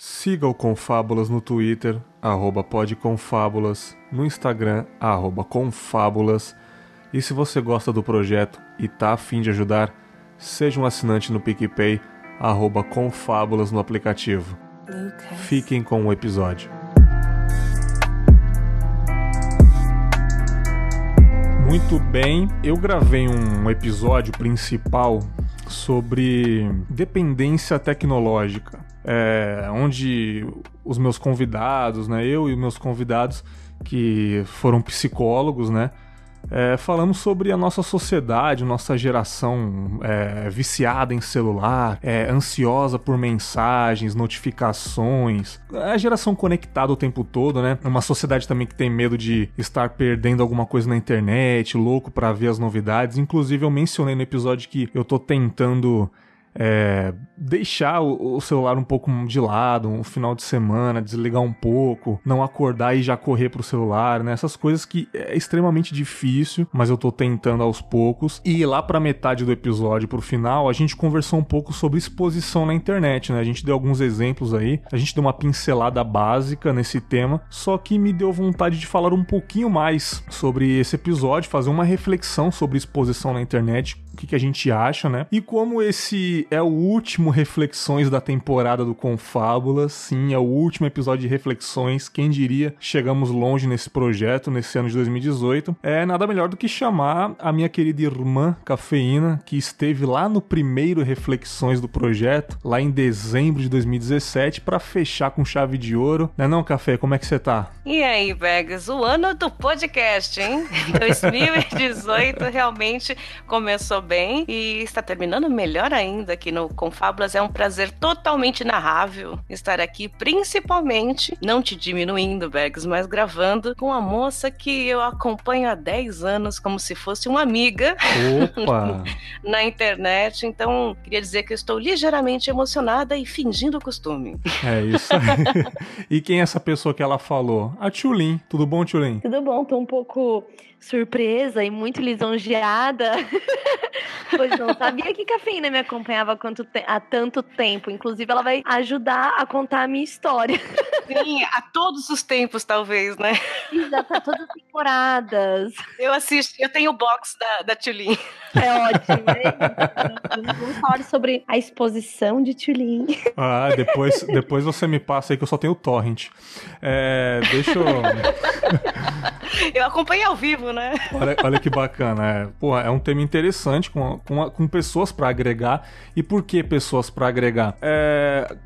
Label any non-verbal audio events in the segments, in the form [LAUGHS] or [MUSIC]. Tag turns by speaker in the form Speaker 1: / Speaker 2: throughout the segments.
Speaker 1: Siga o Confábulas no Twitter, arroba podconfábulas, no Instagram, arroba confábulas. E se você gosta do projeto e tá afim de ajudar, seja um assinante no PicPay, arroba confábulas no aplicativo. Lucas. Fiquem com o episódio. Muito bem, eu gravei um episódio principal sobre dependência tecnológica é, onde os meus convidados, né, eu e meus convidados que foram psicólogos, né, é, falamos sobre a nossa sociedade, nossa geração é, viciada em celular, é, ansiosa por mensagens, notificações, a geração conectada o tempo todo, né? Uma sociedade também que tem medo de estar perdendo alguma coisa na internet, louco para ver as novidades. Inclusive, eu mencionei no episódio que eu tô tentando é, deixar o, o, celular um pouco de lado, um final de semana, desligar um pouco, não acordar e já correr pro celular, né? Essas coisas que é extremamente difícil, mas eu tô tentando aos poucos. E lá pra metade do episódio, pro final, a gente conversou um pouco sobre exposição na internet, né? A gente deu alguns exemplos aí, a gente deu uma pincelada básica nesse tema, só que me deu vontade de falar um pouquinho mais sobre esse episódio, fazer uma reflexão sobre exposição na internet, o que, que a gente acha, né? E como esse é o último Reflexões da temporada do Confábula. Sim, é o último episódio de Reflexões. Quem diria, chegamos longe nesse projeto, nesse ano de 2018. É nada melhor do que chamar a minha querida irmã Cafeína, que esteve lá no primeiro Reflexões do projeto, lá em dezembro de 2017, para fechar com chave de ouro. Né não, Café? Como é que você tá?
Speaker 2: E aí, Vegas? O ano do podcast, hein? [LAUGHS] 2018 realmente começou bem e está terminando melhor ainda aqui no Confábulas. É um prazer totalmente narrável estar aqui, principalmente, não te diminuindo, Bags, mas gravando com a moça que eu acompanho há 10 anos como se fosse uma amiga [LAUGHS] na internet. Então, queria dizer que eu estou ligeiramente emocionada e fingindo o costume.
Speaker 1: É isso. e quem é essa pessoa que ela falou? A Tchulin. Tudo bom, Tchulin?
Speaker 3: Tudo bom, tô um pouco surpresa e muito lisonjeada. [LAUGHS] pois não sabia que cafeína me acompanhava há tanto tempo. Inclusive, ela vai ajudar a contar a minha história. [LAUGHS]
Speaker 2: Sim, a todos os tempos, talvez, né?
Speaker 3: Exato, a todas as temporadas.
Speaker 2: Eu assisto, eu tenho o box da, da Tulin.
Speaker 3: É ótimo. Né? Vamos falar sobre a exposição de Tulin.
Speaker 1: Ah, depois, depois você me passa aí que eu só tenho o torrent. É, deixa eu...
Speaker 2: Eu acompanhei ao vivo, né?
Speaker 1: Olha, olha que bacana. É, porra, é um tema interessante com, com, com pessoas para agregar. E por que pessoas para agregar? É,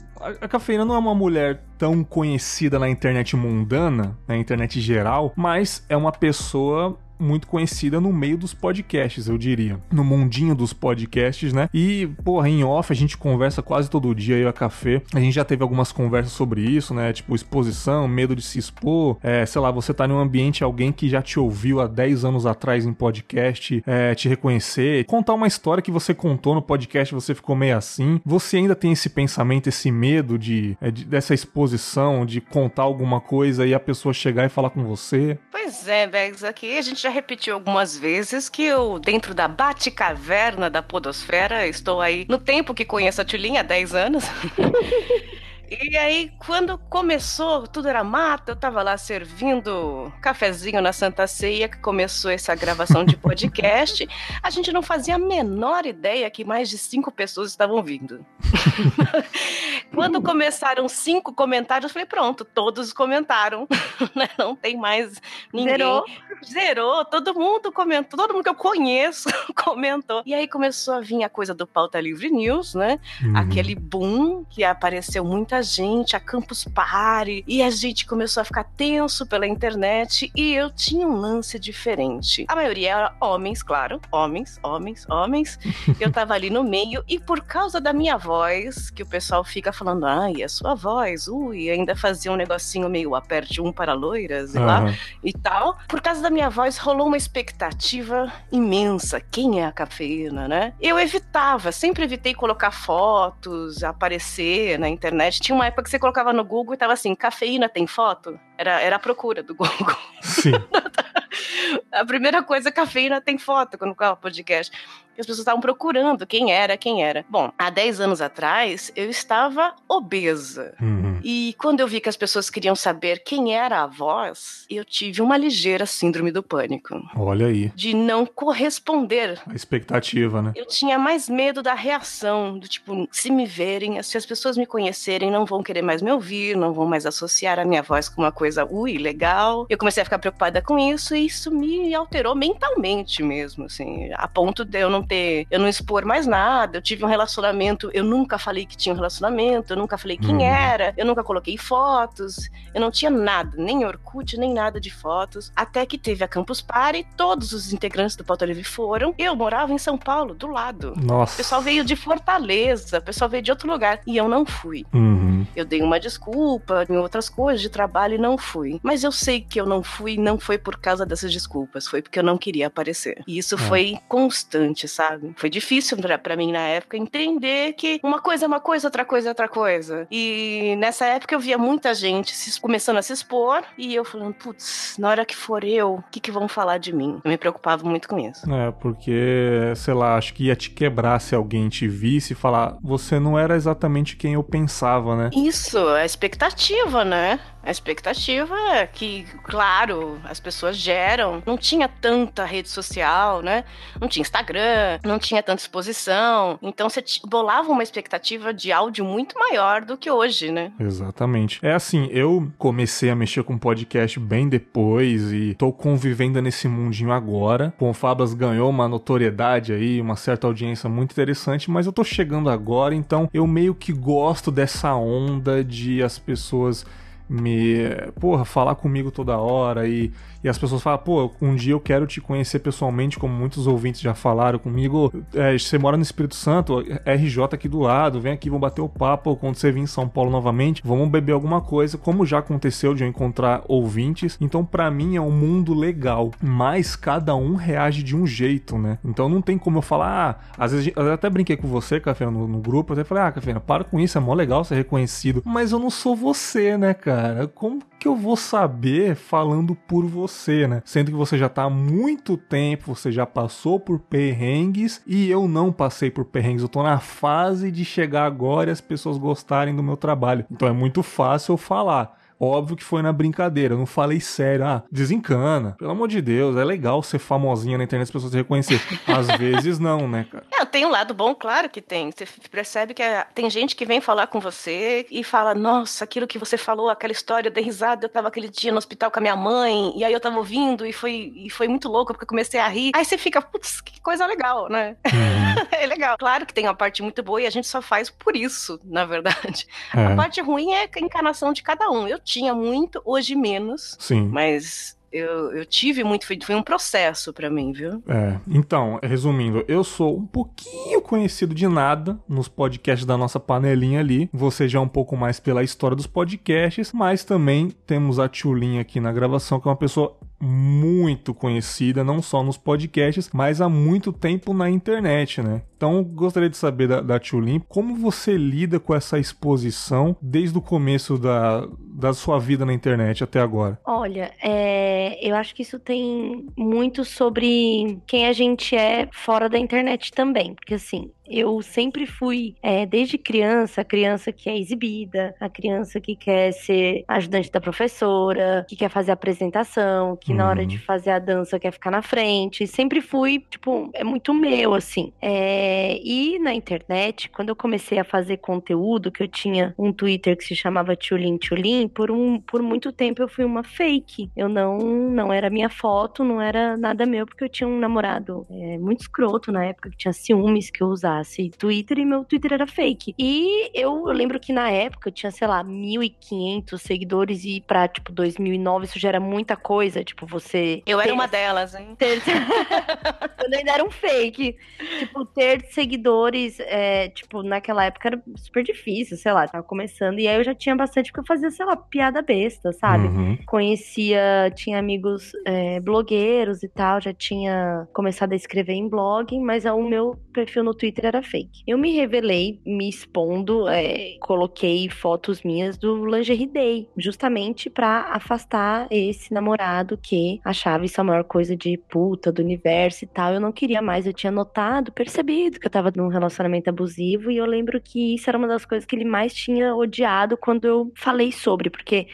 Speaker 1: a, Cafeína não é uma mulher tão conhecida na internet mundana, na internet geral, mas é uma pessoa muito conhecida no meio dos podcasts, eu diria. No mundinho dos podcasts, né? E, porra, em off a gente conversa quase todo dia, e a Café. A gente já teve algumas conversas sobre isso, né? Tipo, exposição, medo de se expor. É, sei lá, você tá em um ambiente, alguém que já te ouviu há 10 anos atrás em podcast, é, te reconhecer, contar uma história que você contou no podcast, você ficou meio assim. Você ainda tem esse pensamento, esse medo de, é, de dessa exposição, de contar alguma coisa e a pessoa chegar e falar com você?
Speaker 2: Pois é, Begs, aqui a gente já repetiu algumas vezes que eu, dentro da bate-caverna da podosfera, estou aí no tempo que conheço a Tulinha, há 10 anos. [LAUGHS] E aí, quando começou, tudo era mato, eu tava lá servindo cafezinho na Santa Ceia, que começou essa gravação de podcast. a gente não fazia a menor ideia que mais de cinco pessoas estavam vindo. [LAUGHS] quando começaram cinco comentários, eu falei, pronto, todos comentaram. [LAUGHS] Né? não tem mais ninguém.
Speaker 3: Zerou.
Speaker 2: Zerou, todo mundo comentou, todo mundo que eu conheço [LAUGHS] comentou. E aí começou a vir a coisa do Pauta Livre News, né? Uhum. Aquele boom que apareceu muita gente, a Campus Party, e a gente começou a ficar tenso pela internet e eu tinha um lance diferente. A maioria era homens, claro, homens, homens, homens. [LAUGHS] eu tava ali no meio e por causa da minha voz, que o pessoal fica falando, ai, a sua voz, ui, ainda fazia um negocinho meio aperte um para loiras e uhum. lá e tal. Por causa da minha voz rolou uma expectativa imensa. Quem é a cafeína, né? Eu evitava, sempre evitei colocar fotos, aparecer na internet. Tinha tinha uma época que você colocava no Google e tava assim, cafeína tem foto? Era, era a procura do Google.
Speaker 1: Sim. [LAUGHS]
Speaker 2: a primeira coisa, cafeína tem foto quando coloca podcast. As pessoas estavam procurando quem era, quem era. Bom, há 10 anos atrás, eu estava obesa.
Speaker 1: Uhum.
Speaker 2: E quando eu vi que as pessoas queriam saber quem era a voz, eu tive uma ligeira síndrome do pânico.
Speaker 1: Olha aí.
Speaker 2: De não corresponder.
Speaker 1: A expectativa, né?
Speaker 2: Eu tinha mais medo da reação, do tipo, se me verem, se as pessoas me conhecerem, não vão querer mais me ouvir, não vão mais associar a minha voz com uma coisa, ui, legal. Eu comecei a ficar preocupada com isso e isso me alterou mentalmente mesmo, assim, a ponto de eu não ter, eu não expor mais nada. Eu tive um relacionamento, eu nunca falei que tinha um relacionamento, eu nunca falei quem
Speaker 1: Uhum.
Speaker 2: era, eu nunca coloquei fotos, eu não tinha nada, nem Orkut, nem nada de fotos. Até que teve a Campus Party, todos os integrantes do Pauta Livre foram. Eu morava em São Paulo, do lado. O
Speaker 1: Nossa.
Speaker 2: pessoal veio de Fortaleza, o pessoal veio de outro lugar. E eu não fui.
Speaker 1: Uhum.
Speaker 2: Eu dei uma desculpa em outras coisas de trabalho e não fui. Mas eu sei que eu não fui, não foi por causa dessas desculpas, foi porque eu não queria aparecer. E isso
Speaker 1: É.
Speaker 2: foi constante, sabe? Foi difícil pra, pra mim na época entender que uma coisa é uma coisa, outra coisa é outra coisa. E nessa época eu via muita gente se- começando a se expor e eu falando, putz, na hora que for eu, o que, que vão falar de mim? Eu me preocupava muito com isso.
Speaker 1: É, porque, sei lá, acho que ia te quebrar se alguém te visse e falar, você não era exatamente quem eu pensava, né?
Speaker 2: Isso, a expectativa, né? A expectativa é que, claro, as pessoas geram. Não tinha tanta rede social, né? Não tinha Instagram, não tinha tanta exposição. Então você bolava uma expectativa de áudio muito maior do que hoje, né?
Speaker 1: Exatamente. É assim, eu comecei a mexer com podcast bem depois e tô convivendo nesse mundinho agora. Com o Fablas ganhou uma notoriedade aí, uma certa audiência muito interessante, mas eu tô chegando agora, então eu meio que gosto dessa onda de as pessoas me, porra, falar comigo toda hora e, e as pessoas falam, pô, um dia eu quero te conhecer pessoalmente, como muitos ouvintes já falaram comigo. É, você mora no Espírito Santo, RJ aqui do lado, vem aqui, vamos bater o papo. Quando você vir em São Paulo novamente, vamos beber alguma coisa, como já aconteceu de eu encontrar ouvintes. Então, pra mim, é um mundo legal, mas cada um reage de um jeito, né? Então não tem como eu falar, ah, às vezes eu até brinquei com você, Café, no, no grupo, eu até falei, ah, Café, para com isso, é mó legal ser reconhecido, mas eu não sou você, né, cara? Como que eu vou saber falando por você, né? Sendo que você já tá há muito tempo, você já passou por perrengues e eu não passei por perrengues. Eu tô na fase de chegar agora e as pessoas gostarem do meu trabalho. Então é muito fácil eu falar. Óbvio que foi na brincadeira, eu não falei sério. Ah, desencana. Pelo amor de Deus, é legal ser famosinha na internet as pessoas te reconhecer. Às [LAUGHS] vezes não, né, cara?
Speaker 2: É, tem um lado bom, claro que tem. Você percebe que é- tem gente que vem falar com você e fala: Nossa, aquilo que você falou, aquela história, eu dei risada. Eu tava aquele dia no hospital com a minha mãe, e aí eu tava ouvindo e foi, e foi muito louco porque eu comecei a rir. Aí você fica, putz, que coisa legal, né?
Speaker 1: Uhum. [LAUGHS]
Speaker 2: é legal. Claro que tem uma parte muito boa e a gente só faz por isso, na verdade. A
Speaker 1: É,
Speaker 2: parte ruim é a encarnação de cada um. Eu tinha muito, hoje menos,
Speaker 1: sim.
Speaker 2: mas eu, eu tive muito, foi, foi um processo pra mim, viu?
Speaker 1: É, então, resumindo, eu sou um pouquinho conhecido de nada nos podcasts da nossa panelinha ali. Você já é um pouco mais pela história dos podcasts, mas também temos a Tchulin aqui na gravação, que é uma pessoa muito conhecida, não só nos podcasts, mas há muito tempo na internet, né? Então, gostaria de saber da, da como você lida com essa exposição desde o começo da, da sua vida na internet até agora?
Speaker 3: Olha, é, eu acho que isso tem muito sobre quem a gente é fora da internet também. Porque assim, eu sempre fui, é, desde criança, a criança que é exibida, a criança que quer ser ajudante da professora, que quer fazer apresentação, que na hora
Speaker 1: Uhum.
Speaker 3: de fazer a dança quer ficar na frente. Sempre fui, tipo, é muito meu, assim. É, e na internet, quando eu comecei a fazer conteúdo, que eu tinha um Twitter que se chamava Tchulin Tchulin, por, um, por muito tempo eu fui uma fake. Eu não, não era minha foto, não era nada meu, porque eu tinha um namorado é, muito escroto na época, que tinha ciúmes que eu usasse Twitter e meu Twitter era fake. E eu, eu lembro que na época eu tinha, sei lá, 1.500 seguidores e pra, tipo, 2009 isso já era muita coisa, tipo, você...
Speaker 2: Eu era
Speaker 3: ter-
Speaker 2: uma delas, hein?
Speaker 3: ter... [LAUGHS] Quando ainda era um fake. Tipo, ter seguidores, é, tipo, naquela época era super difícil, sei lá, tava começando. E aí eu já tinha bastante, porque eu fazia, sei lá, piada besta, sabe?
Speaker 1: Uhum.
Speaker 3: Conhecia, tinha amigos é, blogueiros e tal, já tinha começado a escrever em blog, mas o meu perfil no Twitter Twitter era fake. Eu me revelei me expondo, é, coloquei fotos minhas do Lingerie Day, justamente para afastar esse namorado que achava isso a maior coisa de puta do universo e tal. Eu não queria mais, eu tinha notado, percebido que eu tava num relacionamento abusivo e eu lembro que isso era uma das coisas que ele mais tinha odiado quando eu falei sobre, porque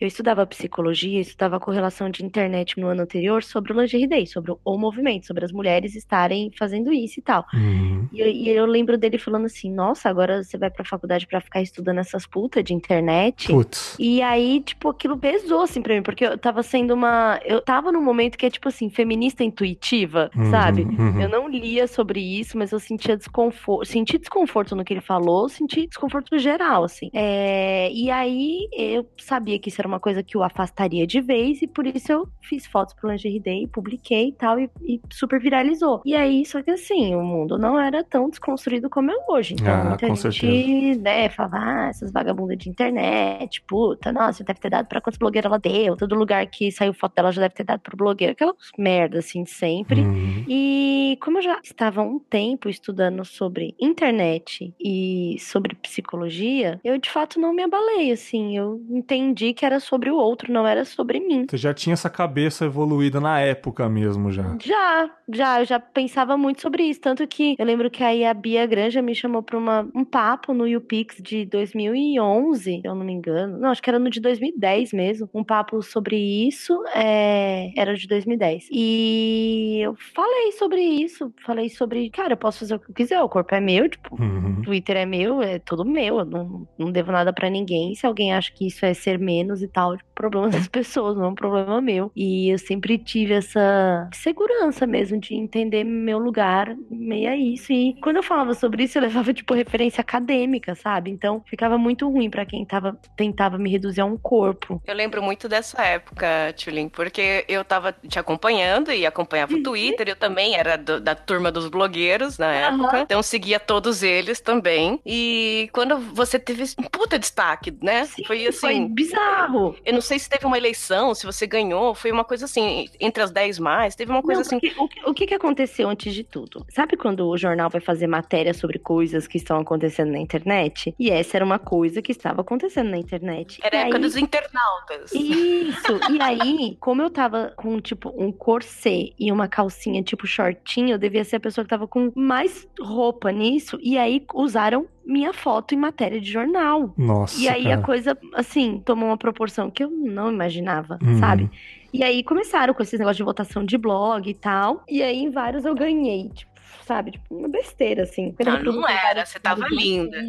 Speaker 3: eu estudava psicologia, estudava correlação de internet no ano anterior sobre o lingerie day, sobre o movimento, sobre as mulheres estarem fazendo isso e tal. Uhum. E, e, eu lembro dele falando assim: nossa, agora você vai pra faculdade para ficar estudando essas putas de internet. Putz. E aí, tipo, aquilo pesou assim pra mim, porque eu tava sendo uma. Eu tava num momento que é tipo assim, feminista intuitiva, uhum, sabe? Uhum. Eu não lia sobre isso, mas eu sentia desconforto. Senti desconforto no que ele falou, senti desconforto geral, assim. É... E aí eu sabia que isso era era uma coisa que o afastaria de vez, e por isso eu fiz fotos pro Lingerie Day, publiquei e tal, e, e, super viralizou. E aí, só que assim, o mundo não era tão desconstruído como é hoje. Então, ah, muita gente, certeza. né, falava, ah, essas vagabundas de internet, puta, nossa, deve ter dado pra quantos blogueiros ela deu, todo lugar que saiu foto dela já deve ter dado pro blogueiro, aquelas merda, assim, de sempre. Uhum. E como eu já estava um tempo estudando sobre internet e sobre psicologia, eu de fato não me abalei, assim, eu entendi que era era sobre o outro, não era sobre mim.
Speaker 1: Você já tinha essa cabeça evoluída na época mesmo, já?
Speaker 3: Já, já. Eu já pensava muito sobre isso. Tanto que eu lembro que aí a Bia Granja me chamou pra uma, um papo no YouPix de 2011, se eu não me engano. Não, acho que era no de 2010 mesmo. Um papo sobre isso. É... Era de 2010. E eu falei sobre isso. Falei sobre, cara, eu posso fazer o que eu quiser. O corpo é meu, tipo, uhum. Twitter é meu, é tudo meu. Eu não, não devo nada para ninguém. Se alguém acha que isso é ser menos e tal, problema das [LAUGHS] pessoas, não é um problema meu. E eu sempre tive essa segurança mesmo de entender meu lugar meio a isso. E quando eu falava sobre isso, eu levava, tipo, referência acadêmica, sabe? Então ficava muito ruim para quem tava, tentava me reduzir a um corpo.
Speaker 2: Eu lembro muito dessa época, Tulin, porque eu tava te acompanhando e acompanhava o uhum. Twitter, eu também era do, da turma dos blogueiros na época, uhum. então seguia todos eles também. E quando você teve um puta destaque, né?
Speaker 3: Sim, foi assim. Foi bizarro
Speaker 2: eu não sei se teve uma eleição, se você ganhou, foi uma coisa assim, entre as 10 mais, teve uma coisa não,
Speaker 3: assim. o, que, o que aconteceu antes de tudo? Sabe quando o jornal vai fazer matéria sobre coisas que estão acontecendo na internet? E essa era uma coisa que estava acontecendo na internet.
Speaker 2: Era a época dos internautas.
Speaker 3: Isso. e [LAUGHS] aí, como eu tava com, tipo, um corset e uma calcinha, tipo, shortinho, eu devia ser a pessoa que tava com mais roupa nisso. E aí usaram minha foto em matéria de jornal.
Speaker 1: Nossa.
Speaker 3: E aí
Speaker 1: cara.
Speaker 3: a coisa, assim, tomou uma proporção que eu não imaginava, uhum. sabe? E aí começaram com esses negócios de votação de blog e tal. E aí em vários eu ganhei, tipo, sabe? Tipo, uma besteira, assim.
Speaker 2: Não, não era, você tava linda. [LAUGHS]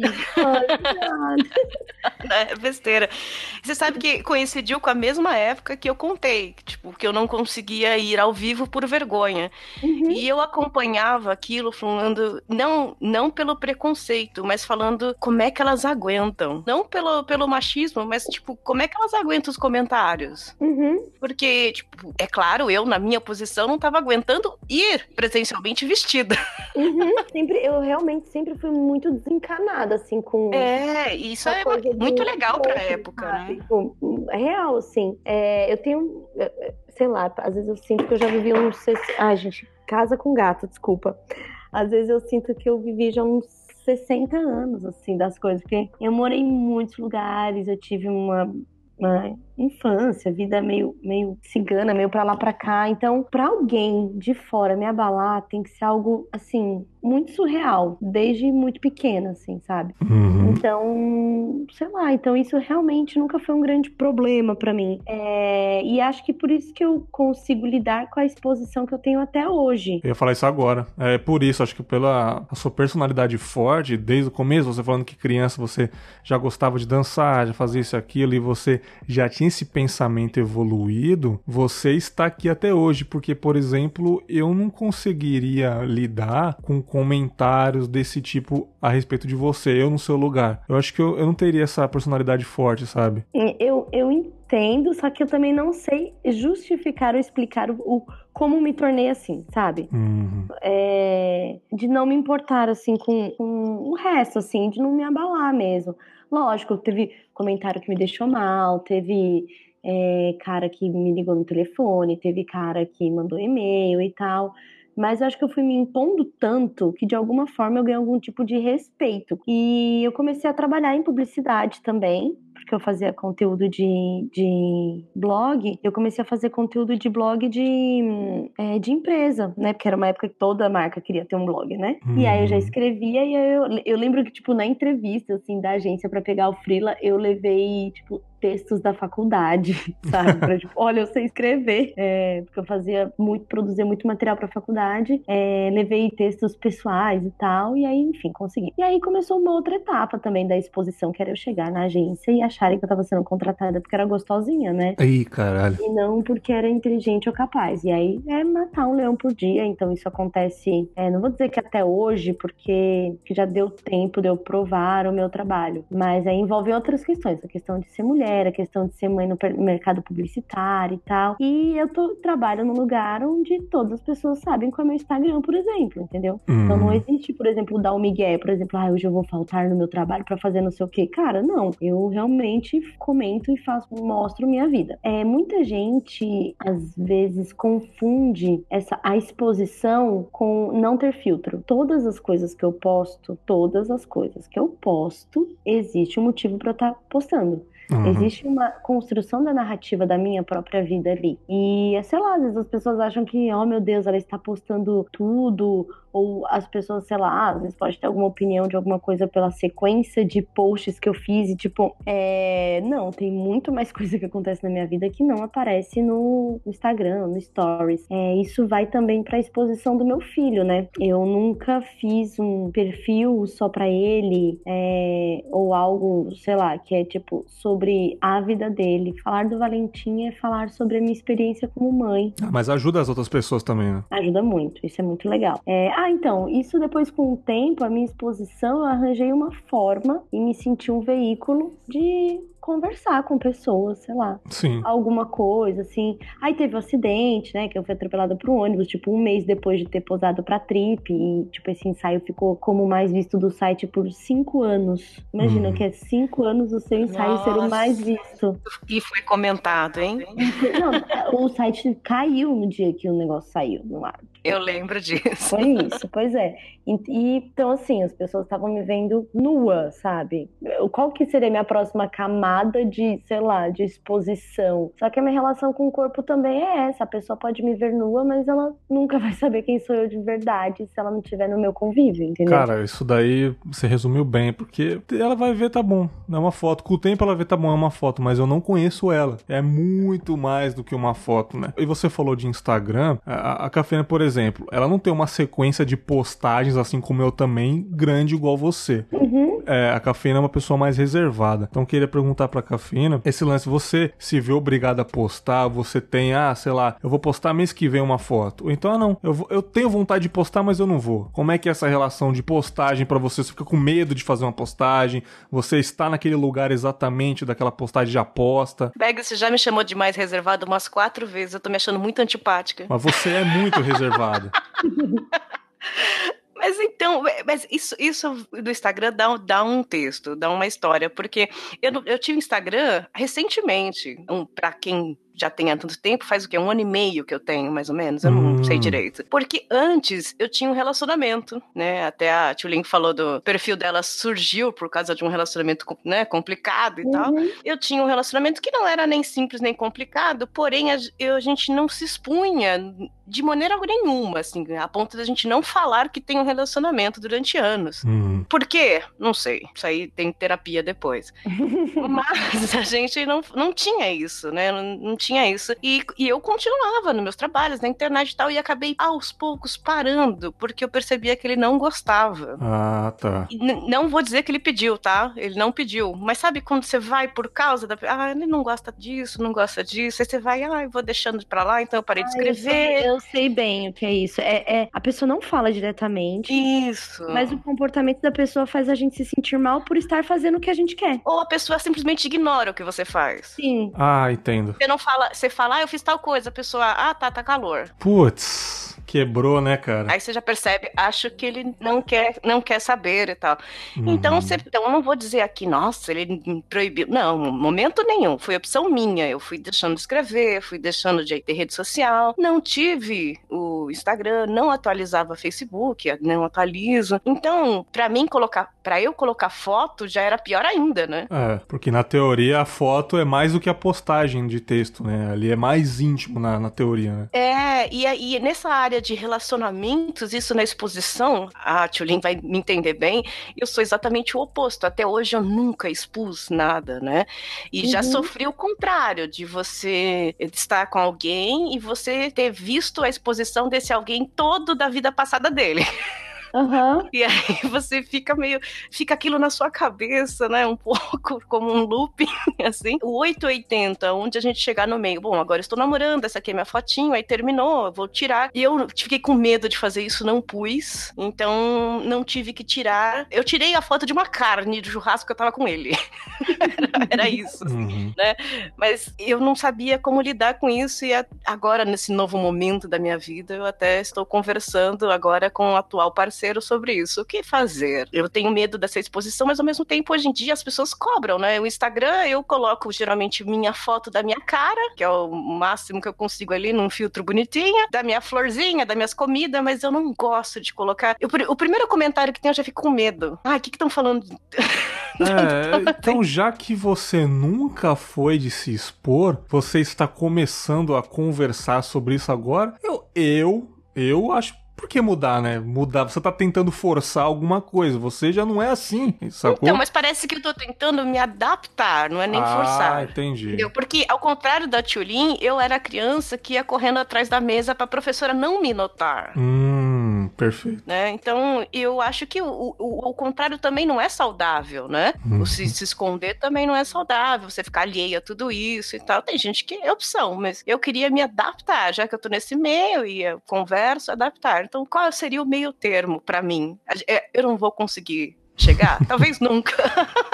Speaker 2: é besteira. Você sabe que coincidiu com a mesma época que eu contei, tipo, que eu não conseguia ir ao vivo por vergonha. Uhum. E eu acompanhava aquilo falando, não, não pelo preconceito, mas falando como é que elas aguentam. Não pelo, pelo machismo, mas, tipo, como é que elas aguentam os comentários.
Speaker 3: Uhum.
Speaker 2: Porque, tipo, é claro, eu, na minha posição, não tava aguentando ir presencialmente vestida.
Speaker 3: Uhum, sempre, eu realmente sempre fui muito desencanada, assim, com.
Speaker 2: É, isso é muito legal pra época, sabe? né? Tipo,
Speaker 3: é real, assim. É, eu tenho, sei lá, às vezes eu sinto que eu já vivi uns. Ai, gente, casa com gato, desculpa. Às vezes eu sinto que eu vivi já uns 60 anos, assim, das coisas, porque eu morei em muitos lugares, eu tive uma uma infância, vida meio, meio cigana, meio para lá para cá. Então, para alguém de fora me abalar, tem que ser algo assim muito surreal, desde muito pequena, assim, sabe? Uhum. Então, sei lá, então isso realmente nunca foi um grande problema para mim. É, e acho que por isso que eu consigo lidar com a exposição que eu tenho até hoje.
Speaker 1: Eu ia falar isso agora. É por isso, acho que pela sua personalidade forte, desde o começo, você falando que criança você já gostava de dançar, já fazia isso e aquilo, e você já tinha esse pensamento evoluído, você está aqui até hoje, porque, por exemplo, eu não conseguiria lidar com comentários desse tipo a respeito de você, eu no seu lugar. Eu acho que eu, eu não teria essa personalidade forte, sabe?
Speaker 3: Eu, eu entendo, só que eu também não sei justificar ou explicar o, o como me tornei assim, sabe?
Speaker 1: Uhum.
Speaker 3: É, de não me importar, assim, com, com o resto, assim, de não me abalar mesmo. Lógico, teve comentário que me deixou mal, teve é, cara que me ligou no telefone, teve cara que mandou e-mail e tal. mas eu acho que eu fui me impondo tanto que de alguma forma eu ganhei algum tipo de respeito. E eu comecei a trabalhar em publicidade também, porque eu fazia conteúdo de, de blog, eu comecei a fazer conteúdo de blog de, é, de empresa, né? Porque era uma época que toda marca queria ter um blog, né? Uhum. E aí eu já uhum. escrevia e eu, eu lembro que, tipo, na entrevista, assim, da agência para pegar o Freela, eu levei, tipo, textos da faculdade, [LAUGHS] sabe? Pra, tipo, olha, eu sei escrever, é, porque eu fazia muito, produzia muito material pra faculdade, é, levei textos pessoais e tal, e aí, enfim, consegui. E aí começou uma outra etapa também da exposição, que era eu chegar na agência e acharem que eu tava sendo contratada porque era gostosinha, né?
Speaker 1: Aí, caralho.
Speaker 3: E não porque era inteligente ou capaz. E aí é matar um leão por dia, então isso acontece, é, não vou dizer que até hoje, porque já deu tempo de eu provar o meu trabalho, mas aí envolve outras questões, a questão de ser mulher, a questão de ser mãe no mercado publicitário e tal. E eu tô, trabalho num lugar onde todas as pessoas sabem qual é o meu Instagram, por exemplo, entendeu? Hum. Então não existe, por exemplo, dar um migué, por exemplo, ah, hoje eu vou faltar no meu trabalho para fazer não sei o quê. Cara, não. Eu realmente comento e faço, mostro minha vida. É, muita gente, às vezes, confunde essa, a exposição com não ter filtro. Todas as coisas que eu posto, todas as coisas que eu posto, existe um motivo para estar tá postando. Uhum. Existe uma construção da narrativa da minha própria vida ali. E, sei lá, às vezes as pessoas acham que, oh meu Deus, ela está postando tudo, ou as pessoas, sei lá, às vezes pode ter alguma opinião de alguma coisa pela sequência de posts que eu fiz e tipo, é, não, tem muito mais [LAUGHS] coisa que acontece na minha vida que não aparece no Instagram, no Stories. É, isso vai também para exposição do meu filho, né? Eu nunca fiz um perfil só para ele é, ou algo, sei lá, que é tipo sobre a vida dele. Falar do Valentim é falar sobre a minha experiência como mãe.
Speaker 1: Ah, mas ajuda as outras pessoas também, né?
Speaker 3: Ajuda muito, isso é muito legal. É, ah, então, isso depois com o tempo, a minha exposição, eu arranjei uma forma e me senti um veículo de conversar com pessoas, sei lá.
Speaker 1: Sim.
Speaker 3: Alguma coisa, assim. Aí teve um acidente, né? Que eu fui atropelada por um ônibus, tipo, um mês depois de ter posado pra trip. E, tipo, esse ensaio ficou como mais visto do site por cinco anos. Imagina hum. que é cinco anos o seu ensaio Nossa. ser o mais visto.
Speaker 2: E foi comentado, hein?
Speaker 3: Não, o site caiu no dia que o negócio saiu no ar.
Speaker 2: Eu lembro disso.
Speaker 3: Foi isso, pois é. E, e então, assim, as pessoas estavam me vendo nua, sabe? Qual que seria a minha próxima camada de, sei lá, de exposição? Só que a minha relação com o corpo também é essa. A pessoa pode me ver nua, mas ela nunca vai saber quem sou eu de verdade se ela não estiver no meu convívio, entendeu?
Speaker 1: Cara, isso daí você resumiu bem, porque ela vai ver, tá bom. É uma foto. Com o tempo ela vê, tá bom, é uma foto, mas eu não conheço ela. É muito mais do que uma foto, né? E você falou de Instagram. A, a Cafena, por exemplo, exemplo, ela não tem uma sequência de postagens, assim como eu também, grande igual você.
Speaker 3: Uhum.
Speaker 1: É, a Cafeína é uma pessoa mais reservada. Então, eu queria perguntar pra Cafeína, esse lance, você se vê obrigado a postar, você tem, ah, sei lá, eu vou postar mês que vem uma foto. Ou então, ah, não, eu, vou, eu tenho vontade de postar, mas eu não vou. Como é que é essa relação de postagem para você? Você fica com medo de fazer uma postagem? Você está naquele lugar exatamente daquela postagem de aposta?
Speaker 2: Beg, você já me chamou de mais reservado umas quatro vezes. Eu tô me achando muito antipática.
Speaker 1: Mas você é muito reservado. [LAUGHS]
Speaker 2: Mas então, mas isso, isso do Instagram dá, dá um texto, dá uma história, porque eu, eu tive Instagram recentemente, um, para quem já tem há tanto tempo, faz o quê? Um ano e meio que eu tenho, mais ou menos, eu hum. não sei direito. Porque antes eu tinha um relacionamento, né? Até a Tio Link falou do perfil dela surgiu por causa de um relacionamento né, complicado e uhum. tal. Eu tinha um relacionamento que não era nem simples nem complicado, porém a, a gente não se expunha de maneira nenhuma, assim, a ponto da gente não falar que tem um relacionamento durante anos.
Speaker 1: Uhum.
Speaker 2: Por quê? Não sei. Isso aí tem terapia depois. [LAUGHS] Mas a gente não, não tinha isso, né? Não, não tinha isso. E, e eu continuava nos meus trabalhos, na internet e tal, e acabei aos poucos parando, porque eu percebia que ele não gostava.
Speaker 1: Ah, tá.
Speaker 2: não vou dizer que ele pediu, tá? Ele não pediu. Mas sabe quando você vai por causa da. Ah, ele não gosta disso, não gosta disso. Aí você vai, ah, eu vou deixando pra lá, então eu parei de escrever.
Speaker 3: Eu sei, eu sei bem o que é isso. É, é, a pessoa não fala diretamente.
Speaker 2: Isso.
Speaker 3: Mas o comportamento da pessoa faz a gente se sentir mal por estar fazendo o que a gente quer.
Speaker 2: Ou a pessoa simplesmente ignora o que você faz.
Speaker 3: Sim.
Speaker 1: Ah, entendo.
Speaker 2: Você não fala fala, você fala, ah, eu fiz tal coisa, a pessoa, ah, tá, tá calor.
Speaker 1: Putz. Quebrou, né, cara?
Speaker 2: Aí você já percebe, acho que ele não quer, não quer saber e tal. Uhum. Então, você, então, eu não vou dizer aqui, nossa, ele me proibiu. Não, momento nenhum. Foi opção minha. Eu fui deixando de escrever, fui deixando de ter rede social. Não tive o o Instagram, não atualizava Facebook, não atualizo. Então, para mim colocar, para eu colocar foto já era pior ainda, né?
Speaker 1: É, porque na teoria a foto é mais do que a postagem de texto, né? Ali é mais íntimo na, na teoria, né?
Speaker 2: É, e, e nessa área de relacionamentos, isso na exposição, a Tulin vai me entender bem, eu sou exatamente o oposto. Até hoje eu nunca expus nada, né? E uhum. já sofri o contrário, de você estar com alguém e você ter visto a exposição desse alguém todo da vida passada dele. [LAUGHS]
Speaker 3: Uhum. [LAUGHS]
Speaker 2: E aí você fica meio. Fica aquilo na sua cabeça, né? Um [LAUGHS] pouco como um looping, assim. O 880, onde a gente chegar no meio. Bom, agora estou namorando, essa aqui é minha fotinho, aí terminou, vou tirar. E eu fiquei com medo de fazer isso, não pus. Então não tive que tirar. Eu tirei a foto de uma carne de churrasco que eu tava com ele. era, [LAUGHS] era, isso, uhum. né? Mas eu não sabia como lidar com isso. E agora, nesse novo momento da minha vida, eu até estou conversando agora com o atual parceiro sobre isso. O que fazer? Eu tenho medo dessa exposição, mas ao mesmo tempo, hoje em dia, as pessoas cobram, né? O Instagram, eu coloco geralmente minha foto da minha cara, que é o máximo que eu consigo ali num filtro bonitinho, da minha florzinha, das minhas comidas, mas eu não gosto de colocar. Eu, o primeiro comentário que tem, eu já fico com medo. Ah, o que estão falando? [LAUGHS]
Speaker 1: É, então, já que você nunca foi de se expor, você está começando a conversar sobre isso agora, eu, eu, eu acho por que mudar, né? Mudar, você tá tentando forçar alguma coisa, você já não é assim, sacou?
Speaker 2: Então, mas parece que eu tô tentando me adaptar, não é nem
Speaker 1: ah,
Speaker 2: forçar.
Speaker 1: Ah, entendi. Entendeu?
Speaker 2: Porque, ao contrário da Tulin, eu era criança que ia correndo atrás da mesa pra professora não me notar.
Speaker 1: Hum, perfeito.
Speaker 2: Né? Então, eu acho que o, o, o contrário também não é saudável, né? Uhum. Se, se esconder também não é saudável, você ficar alheia a tudo isso e tal. Tem gente que é opção, mas eu queria me adaptar, já que eu tô nesse meio e eu converso, adaptar. Então, qual seria o meio termo para mim? É, eu não vou conseguir chegar? [LAUGHS] Talvez nunca.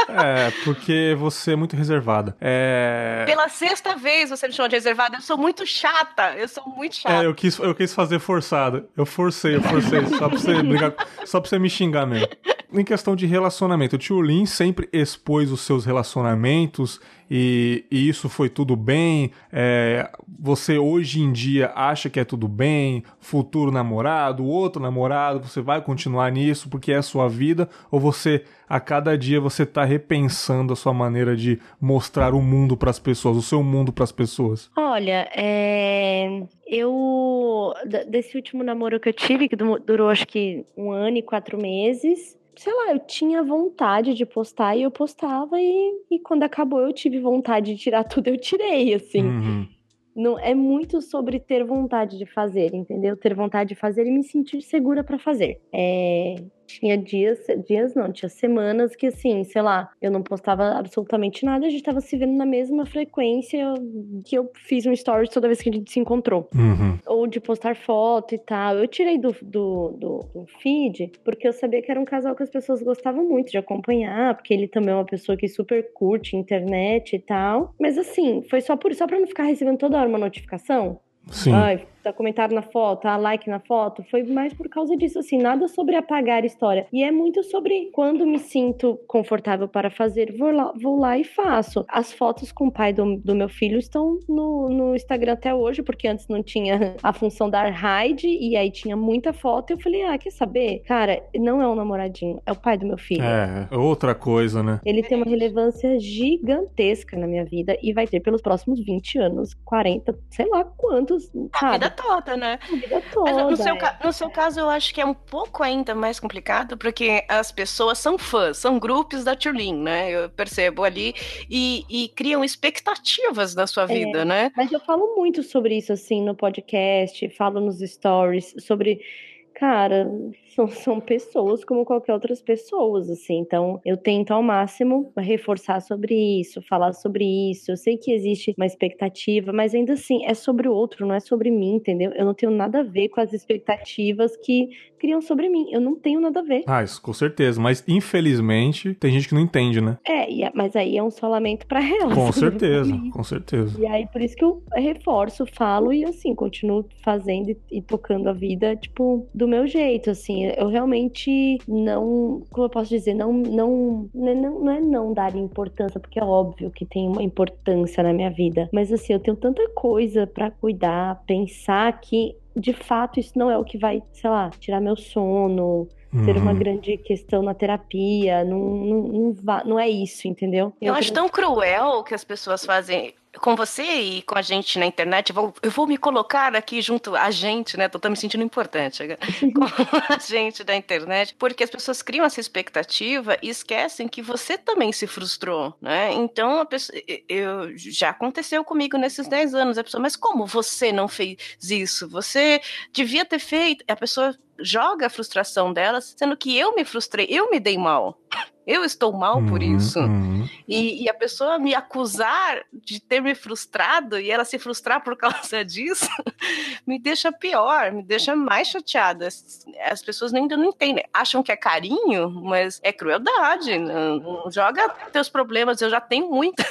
Speaker 1: é, porque você é muito reservada. É...
Speaker 2: Pela sexta vez você me chamou de reservada. Eu sou muito chata. Eu sou muito chata.
Speaker 1: É, eu quis, eu quis fazer forçada. Eu forcei, eu forcei. só pra você brigar, só pra você me xingar mesmo. Em questão de relacionamento, o tio Lin sempre expôs os seus relacionamentos e, e isso foi tudo bem. É, você hoje em dia acha que é tudo bem, futuro namorado, outro namorado, você vai continuar nisso porque é a sua vida, ou você a cada dia você está repensando a sua maneira de mostrar o mundo para as pessoas, o seu mundo para as pessoas?
Speaker 3: Olha, é... eu desse último namoro que eu tive, que durou acho que um ano e quatro meses, sei lá, eu tinha vontade de postar e eu postava e, e quando acabou eu tive vontade de tirar [LAUGHS] tudo, eu tirei, assim. Uhum. Não, é muito sobre ter vontade de fazer, entendeu? Ter vontade de fazer e me sentir segura para fazer. É, tinha dias, dias não, tinha semanas que assim, sei lá, eu não postava absolutamente nada, a gente tava se vendo na mesma frequência que eu fiz um story toda vez que a gente se encontrou.
Speaker 1: Uhum.
Speaker 3: Ou de postar foto e tal. Eu tirei do, do, do, do, feed porque eu sabia que era um casal que as pessoas gostavam muito de acompanhar, porque ele também é uma pessoa que super curte internet e tal. Mas assim, foi só por só pra não ficar recebendo toda hora uma notificação.
Speaker 1: Sim.
Speaker 3: Ai, dá comentário na foto, a like na foto, foi mais por causa disso, assim, nada sobre apagar a história. E é muito sobre quando me sinto confortável para fazer, vou lá, vou lá e faço. As fotos com o pai do, do meu filho estão no, no Instagram até hoje, porque antes não tinha a função da hide, e aí tinha muita foto, e eu falei, ah, quer saber? Cara, não é um namoradinho, é o pai do meu filho.
Speaker 1: É, outra coisa, né?
Speaker 3: Ele tem uma relevância gigantesca na minha vida, e vai ter pelos próximos 20 anos, 40, sei lá quantos, sabe?
Speaker 2: Toda, né? A vida toda. Mas no seu, no seu caso, eu acho que é um pouco ainda mais complicado, porque as pessoas são fãs, são grupos da Tulin, né? Eu percebo ali, e, e criam expectativas na sua é, vida, é, né?
Speaker 3: Mas eu falo muito sobre isso, assim, no podcast, falo nos stories, sobre cara, [LAUGHS] são, são pessoas como qualquer outras pessoas, assim. Então, eu tento ao máximo reforçar sobre isso, falar sobre isso. Eu sei que existe uma expectativa, mas ainda assim, é sobre o outro, não é sobre mim, entendeu? Eu não tenho nada a ver com as expectativas que criam sobre mim. Eu não tenho nada a ver.
Speaker 1: Ah, isso com certeza. Mas, infelizmente, tem gente que não entende, né?
Speaker 3: É, mas aí é um só lamento pra ela.
Speaker 1: Com [LAUGHS] certeza, com certeza.
Speaker 3: E aí, por isso que eu reforço, falo e, assim, continuo fazendo e tocando a vida, tipo, do meu jeito, assim assim, eu realmente não, como eu posso dizer, não, não, não, não é não dar importância, porque é óbvio que tem uma importância na minha vida, mas assim, eu tenho tanta coisa para cuidar, pensar que de fato isso não é o que vai, sei lá, tirar meu sono, ter uma uhum. grande questão na terapia. Não, não, não, não é isso, entendeu?
Speaker 2: Eu, eu acho tão cruel que as pessoas fazem com você e com a gente na internet, eu vou, eu vou me colocar aqui junto a gente, né? Tô, tô me sentindo importante [LAUGHS] com a gente da internet, porque as pessoas criam essa expectativa e esquecem que você também se frustrou, né? Então, a pessoa, eu, já aconteceu comigo nesses 10 anos, a pessoa, mas como você não fez isso? Você devia ter feito. A pessoa joga a frustração dela, sendo que eu me frustrei, eu me dei mal. Eu estou mal uhum, por isso. Uhum. E, e, a pessoa me acusar de ter me frustrado e ela se frustrar por [LAUGHS] causa disso me deixa pior, me deixa mais chateada. As, as pessoas ainda não entendem. Acham que é carinho, mas é crueldade. Não, não joga teus problemas, eu já tenho muito.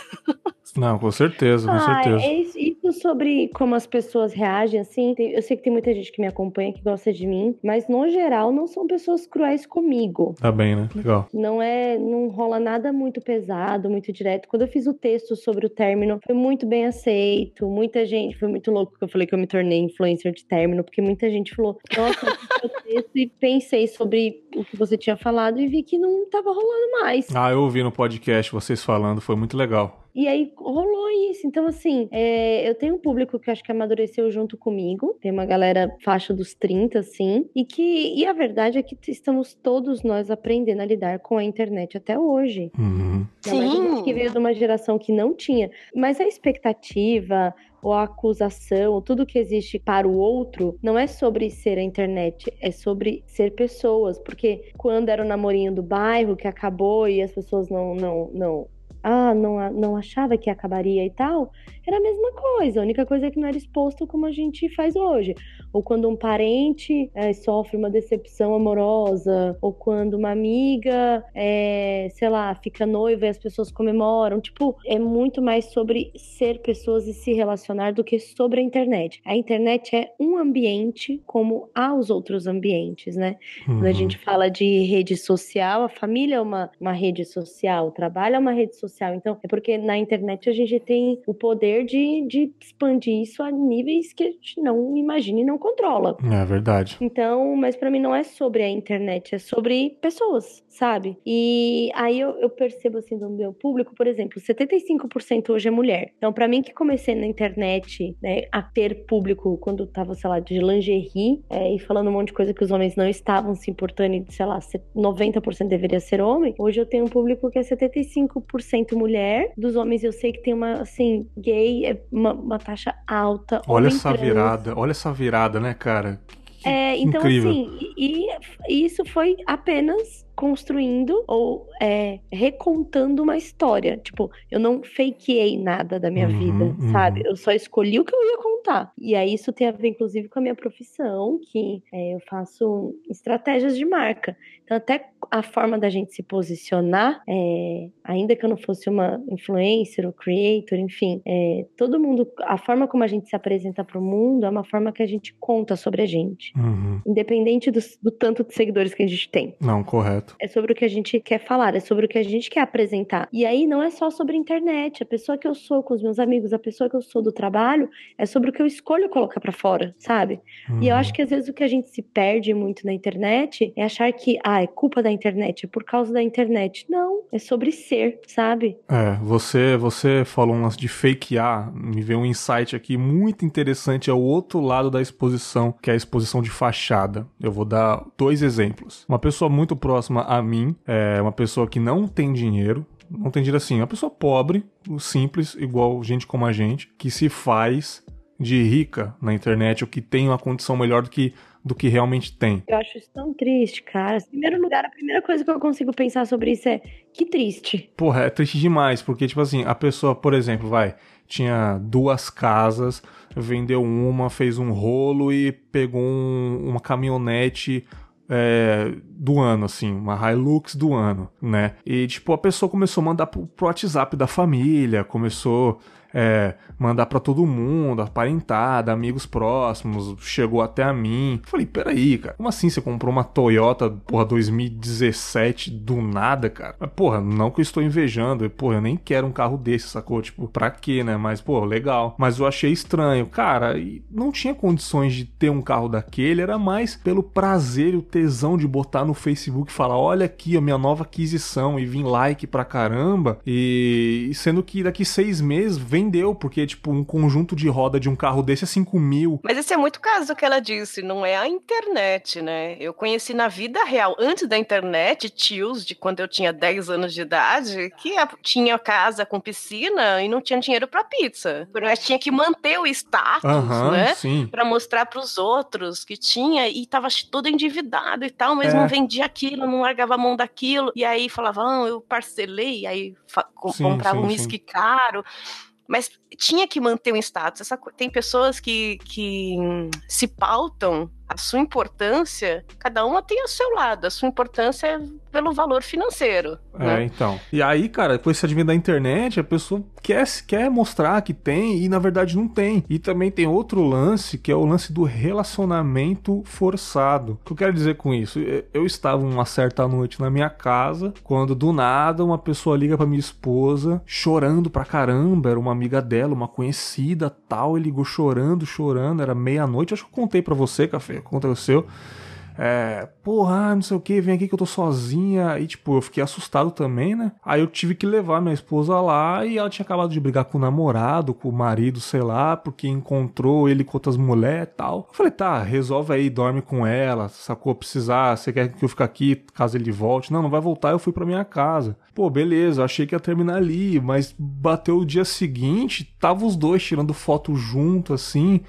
Speaker 1: Não, com certeza, com ah, certeza.
Speaker 3: É isso sobre como as pessoas reagem, assim. eu sei que tem muita gente que me acompanha, que gosta de mim, mas no geral não são pessoas cruéis comigo.
Speaker 1: Tá bem, né? Legal.
Speaker 3: Não é, não rola nada muito pesado, muito direto. Quando eu fiz o texto sobre o término, foi muito bem aceito. Muita gente, foi muito louco que eu falei que eu me tornei influencer de término, porque muita gente falou, nossa, eu fiz o [LAUGHS] texto e pensei sobre o que você tinha falado e vi que não tava rolando mais.
Speaker 1: Ah, eu ouvi no podcast vocês falando, foi muito legal.
Speaker 3: E aí rolou isso. Então, assim, é, eu tenho um público que acho que amadureceu junto comigo. Tem uma galera faixa dos 30, assim. E que. E a verdade é que estamos todos nós aprendendo a lidar com a internet até hoje.
Speaker 1: Uhum.
Speaker 3: Sim. que veio de uma geração que não tinha. Mas a expectativa, ou a acusação, ou tudo que existe para o outro, não é sobre ser a internet, é sobre ser pessoas. Porque quando era o namorinho do bairro que acabou e as pessoas não, não, não ah, não, não achava que acabaria e tal, era a mesma coisa. A única coisa é que não era exposto como a gente faz hoje. Ou quando um parente é, sofre uma decepção amorosa, ou quando uma amiga, é, sei lá, fica noiva e as pessoas comemoram. Tipo, é muito mais sobre ser pessoas e se relacionar do que sobre a internet. A internet é um ambiente como há os outros ambientes, né? Uhum. Quando a uhum. gente fala de rede social, a família é uma, uma rede social, o trabalho é uma rede social. Então, é porque na internet a gente tem o poder poder de, de expandir isso a níveis que a gente não imagina e não controla.
Speaker 1: É verdade.
Speaker 3: Então, mas para mim não é sobre a internet, é sobre pessoas, sabe? E aí eu, eu percebo assim do meu público, por exemplo, 75% hoje é mulher. Então, para mim que comecei na internet, né, a ter público quando tava, sei lá, de lingerie é, e falando um monte de coisa que os homens não estavam se importando e, sei lá, 90% deveria ser homem, hoje eu tenho um público que é 75% mulher. Dos homens eu sei que tem uma, assim, gay gay é uma, uma taxa alta.
Speaker 1: Olha essa trans. virada, olha essa virada, né, cara?
Speaker 3: Que, é, então incrível. assim, e, e isso foi apenas construindo ou é, recontando uma história. Tipo, eu não fakeei nada da minha uhum, vida, uhum. sabe? Eu só escolhi o que eu ia contar. E aí isso tem a ver, inclusive, com a minha profissão, que é, eu faço estratégias de marca. Então, até a forma da gente se posicionar, é, ainda que eu não fosse uma influencer ou creator, enfim, é, todo mundo, a forma como a gente se apresenta para o mundo é uma forma que a gente conta sobre a gente,
Speaker 1: uhum.
Speaker 3: independente do, do tanto de seguidores que a gente tem.
Speaker 1: Não, correto.
Speaker 3: É sobre o que a gente quer falar, é sobre o que a gente quer apresentar. E aí não é só sobre internet, a pessoa que eu sou com os meus amigos, a pessoa que eu sou do trabalho, é sobre o que eu escolho colocar para fora, sabe? Uhum. E eu uhum. acho que às vezes o que a gente se perde muito na internet é achar que ah, é culpa da internet, é por causa da internet. Não, é sobre ser, sabe?
Speaker 1: É, você, você falou umas de fakear, me veio um insight aqui muito interessante, é o outro lado da exposição, que é a exposição de fachada. Eu vou dar dois exemplos. Uma pessoa muito próxima a mim, é uma pessoa que não tem dinheiro, não tem dinheiro assim, uma pessoa pobre, simples, igual gente como a gente, que se faz de rica na internet ou que tem uma condição melhor do que do que realmente tem.
Speaker 3: Eu acho isso tão triste, cara. Em primeiro lugar, a primeira coisa que eu consigo pensar sobre isso é que triste.
Speaker 1: Porra, é triste demais, porque, tipo assim, a pessoa, por exemplo, vai, tinha duas casas, vendeu uma, fez um rolo e pegou um, uma caminhonete é, do ano, assim, uma Hilux do ano, né? E, tipo, a pessoa começou a mandar pro, pro WhatsApp da família, começou é, mandar para todo mundo, aparentada, amigos próximos, chegou até a mim. Falei, peraí, cara, como assim você comprou uma Toyota, porra, 2017 do nada, cara? Mas, porra, não que eu estou invejando, porra, eu nem quero um carro desse, sacou? Tipo, pra quê, né? Mas, pô, legal. Mas eu achei estranho. Cara, não tinha condições de ter um carro daquele, era mais pelo prazer e o tesão de botar no Facebook e falar: olha aqui a minha nova aquisição e vir like pra caramba. E sendo que daqui seis meses vendeu, porque, tipo, um conjunto de roda de um carro desse é 5 mil.
Speaker 2: Mas esse é muito caso do que ela disse, não é a internet, né? Eu conheci na vida real, antes da internet, tios de quando eu tinha 10 anos de idade, que tinha casa com piscina e não tinha dinheiro para pizza. Mas tinha que manter o status, uhum, né? Para mostrar para os outros que tinha e tava todo endividado e tal, mas é. não vendia aquilo, não largava a mão daquilo. E aí falava, ah, eu parcelei, aí sim, comprava sim, um uísque caro. Mas tinha que manter um status. Essa, tem pessoas que, que se pautam a sua importância, cada uma tem o seu lado. A sua importância é pelo valor financeiro.
Speaker 1: É,
Speaker 2: né?
Speaker 1: então. E aí, cara, com esse advento da internet, a pessoa quer, quer mostrar que tem e na verdade não tem. E também tem outro lance, que é o lance do relacionamento forçado. O que eu quero dizer com isso? Eu estava uma certa noite na minha casa, quando do nada uma pessoa liga pra minha esposa, chorando pra caramba, era uma amiga dela, uma conhecida tal, ele ligou chorando, chorando, era meia-noite, acho que eu contei para você, Café, seu é, porra, não sei o que, vem aqui que eu tô sozinha. E, tipo, eu fiquei assustado também, né? Aí eu tive que levar minha esposa lá e ela tinha acabado de brigar com o namorado, com o marido, sei lá, porque encontrou ele com outras mulheres e tal. Eu falei, tá, resolve aí, dorme com ela, sacou? Precisar, você quer que eu fique aqui caso ele volte? Não, não vai voltar, eu fui pra minha casa. Pô, beleza, achei que ia terminar ali, mas bateu o dia seguinte, tava os dois tirando foto junto, assim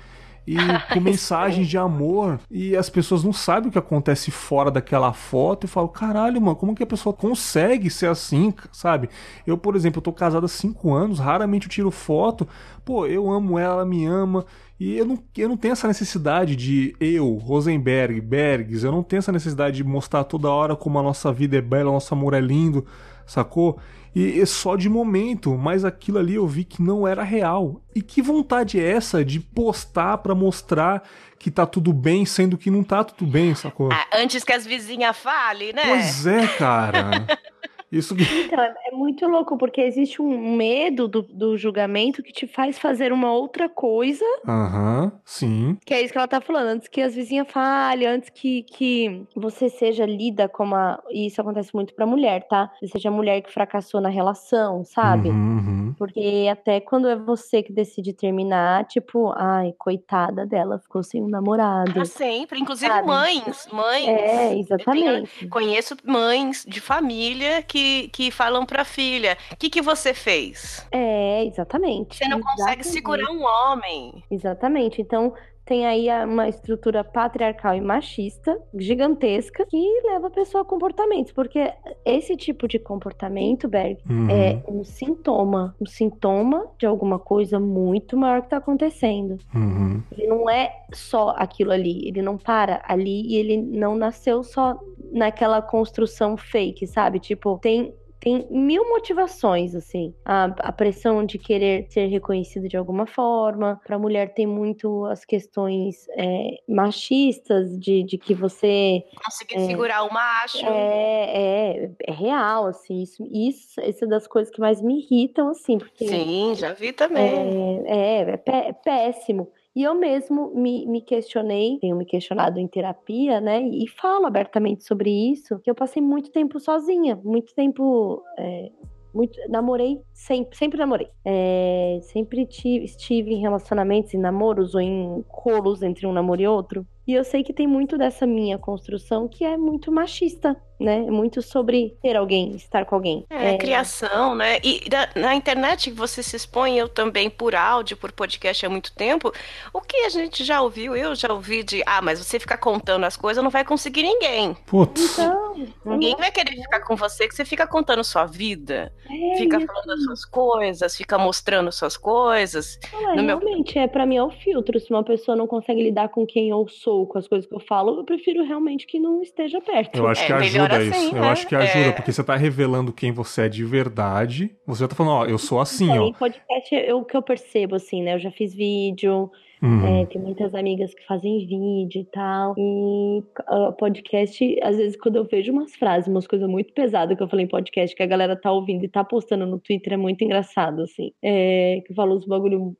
Speaker 1: e com [LAUGHS] mensagens de amor. E as pessoas não sabem o que acontece fora daquela foto e falam: caralho, mano, como que a pessoa consegue ser assim, sabe? Eu, por exemplo, eu tô casado há cinco anos, raramente eu tiro foto. Pô, eu amo ela, ela me ama. E eu não, eu não tenho essa necessidade de eu, Rosenberg, Bergs, eu não tenho essa necessidade de mostrar toda hora como a nossa vida é bela, o nosso amor é lindo, sacou? E só de momento, mas aquilo ali eu vi que não era real. E que vontade é essa de postar para mostrar que tá tudo bem, sendo que não tá tudo bem, sacou?
Speaker 2: Ah, antes que as vizinhas falem, né?
Speaker 1: Pois é, cara. [LAUGHS] Isso [LAUGHS]
Speaker 3: Então, é, é muito louco, porque existe um medo do, do julgamento que te faz fazer uma outra coisa.
Speaker 1: Aham, uhum, sim.
Speaker 3: Que é isso que ela tá falando, antes que as vizinhas falhem, antes que, que você seja lida como a. E isso acontece muito pra mulher, tá? Você seja a mulher que fracassou na relação, sabe? Uhum, uhum. Porque até quando é você que decide terminar, tipo, ai, coitada dela, ficou sem um namorado. Pra
Speaker 2: sempre, inclusive sabe? mães. Mães.
Speaker 3: É, exatamente.
Speaker 2: conheço mães de família que que, falam pra filha: o que, que você fez?
Speaker 3: É, exatamente.
Speaker 2: Você não
Speaker 3: exatamente.
Speaker 2: consegue segurar um homem.
Speaker 3: Exatamente. Então, tem aí uma estrutura patriarcal e machista gigantesca que leva a pessoa a comportamentos, porque esse tipo de comportamento, Berg, uhum. é um sintoma, um sintoma de alguma coisa muito maior que está acontecendo. Uhum. Ele não é só aquilo ali, ele não para ali e ele não nasceu só naquela construção fake, sabe? Tipo, tem tem mil motivações, assim. A, a pressão de querer ser reconhecido de alguma forma. Para a mulher tem muito as questões é, machistas de, de que você.
Speaker 2: Conseguir é, segurar o macho.
Speaker 3: É, é, é, real, assim. Isso, isso, isso é das coisas que mais me irritam, assim. Porque,
Speaker 2: Sim, já vi também.
Speaker 3: É, é, é, é péssimo. E eu mesmo me, me questionei, tenho me questionado em terapia, né? E falo abertamente sobre isso, que eu passei muito tempo sozinha, muito tempo. É, muito, namorei, sempre, sempre namorei. É, sempre tive, estive em relacionamentos, em namoros ou em rolos entre um namoro e outro. E eu sei que tem muito dessa minha construção que é muito machista, né? É muito sobre ter alguém, estar com alguém.
Speaker 2: É, é... criação, né? E na, na, internet você se expõe, eu também, por áudio, por podcast há muito tempo. O que a gente já ouviu, eu já ouvi de, ah, mas você ficar contando as coisas não vai conseguir ninguém.
Speaker 1: Putz.
Speaker 2: Então, ninguém vai querer ficar com você que você fica contando sua vida, é, fica falando as suas coisas, fica mostrando suas coisas.
Speaker 3: Não, é, realmente, meu... é para mim é o filtro. Se uma pessoa não consegue lidar com quem eu sou, com as coisas que eu falo, eu prefiro realmente que não esteja perto.
Speaker 1: Eu acho é, que a Ajuda isso.
Speaker 2: assim,
Speaker 1: eu
Speaker 2: né?
Speaker 1: acho que ajuda,
Speaker 2: É.
Speaker 1: porque você tá revelando quem você é de verdade. Você já tá falando, ó, eu sou assim,
Speaker 3: Então,
Speaker 1: ó.
Speaker 3: em podcast é o que eu percebo, assim, né? Eu já fiz vídeo,
Speaker 1: Uhum.
Speaker 3: é, tem muitas amigas que fazem vídeo e tal. E ah, podcast, às vezes, quando eu vejo umas frases, umas coisas muito pesadas que eu falei em podcast, que a galera tá ouvindo e tá postando no Twitter, é muito engraçado, assim. É, que falou uns bagulho,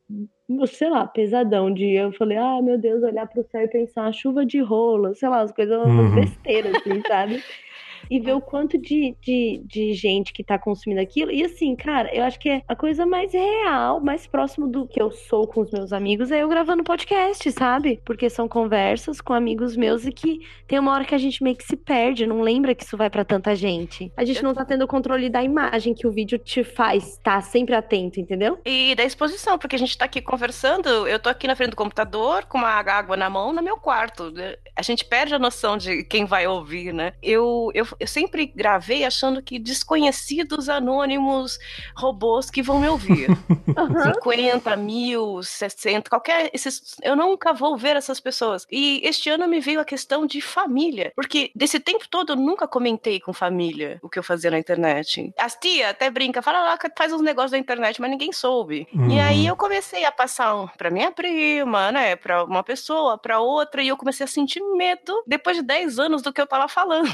Speaker 3: sei lá, pesadão. De eu falei, ah, meu Deus, olhar pro céu e pensar, chuva de rola, sei lá, as coisas,
Speaker 1: Uhum.
Speaker 3: besteiras, assim, sabe? [LAUGHS] e ver o quanto de, de, de gente que tá consumindo aquilo. E assim, cara, eu acho que é a coisa mais real, mais próximo do que eu sou com os meus amigos é eu gravando podcast, sabe? Porque são conversas com amigos meus e que tem uma hora que a gente meio que se perde, não lembra que isso vai pra tanta gente. A gente não tá tendo o controle da imagem que o vídeo te faz tá sempre atento, entendeu?
Speaker 2: E da exposição, porque a gente tá aqui conversando, eu tô aqui na frente do computador com uma água na mão no meu quarto. A gente perde a noção de quem vai ouvir, né? Eu, eu, eu sempre gravei achando que desconhecidos anônimos robôs que vão me ouvir. [LAUGHS]
Speaker 3: Aham.
Speaker 2: 50 mil, 60, qualquer. Esses, eu nunca vou ver essas pessoas. E este ano me veio a questão de família. Porque desse tempo todo eu nunca comentei com família o que eu fazia na internet. As tia até brinca, fala lá que faz uns negócios da internet, mas ninguém soube.
Speaker 1: Uhum.
Speaker 2: E aí eu comecei a passar um pra minha prima, né? Pra uma pessoa, pra outra, e eu comecei a sentir medo depois de 10 anos do que eu tava falando.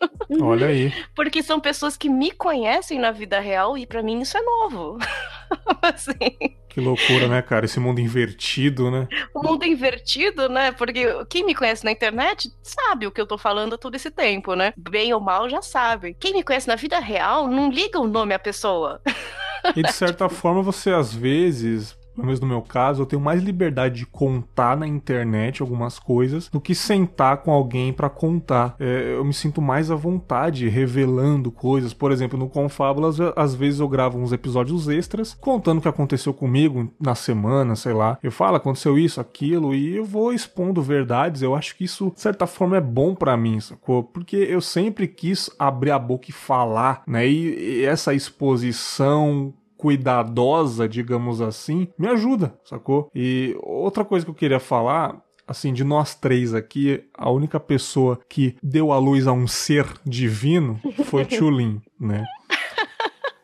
Speaker 2: [LAUGHS]
Speaker 1: Olha aí.
Speaker 2: Porque são pessoas que me conhecem na vida real e pra mim isso é novo. [LAUGHS] assim.
Speaker 1: Que loucura, né, cara? Esse mundo invertido, né?
Speaker 2: o mundo invertido, né? Porque quem me conhece na internet sabe o que eu tô falando todo esse tempo, né? Bem ou mal já sabe. Quem me conhece na vida real não liga o nome à pessoa.
Speaker 1: E de certa [LAUGHS] forma você às vezes. Pelo menos no meu caso, eu tenho mais liberdade de contar na internet algumas coisas do que sentar com alguém pra contar. É, eu me sinto mais à vontade revelando coisas. Por exemplo, no Confábulas, às vezes eu gravo uns episódios extras contando o que aconteceu comigo na semana, sei lá. Eu falo, aconteceu isso, aquilo, e eu vou expondo verdades. Eu acho que isso, de certa forma, é bom pra mim, sacou? Porque eu sempre quis abrir a boca e falar, né? E, e essa exposição cuidadosa, digamos assim, me ajuda, sacou? E outra coisa que eu queria falar assim, de nós três aqui, a única pessoa que deu à luz a um ser divino foi [LAUGHS] Tchulin, né?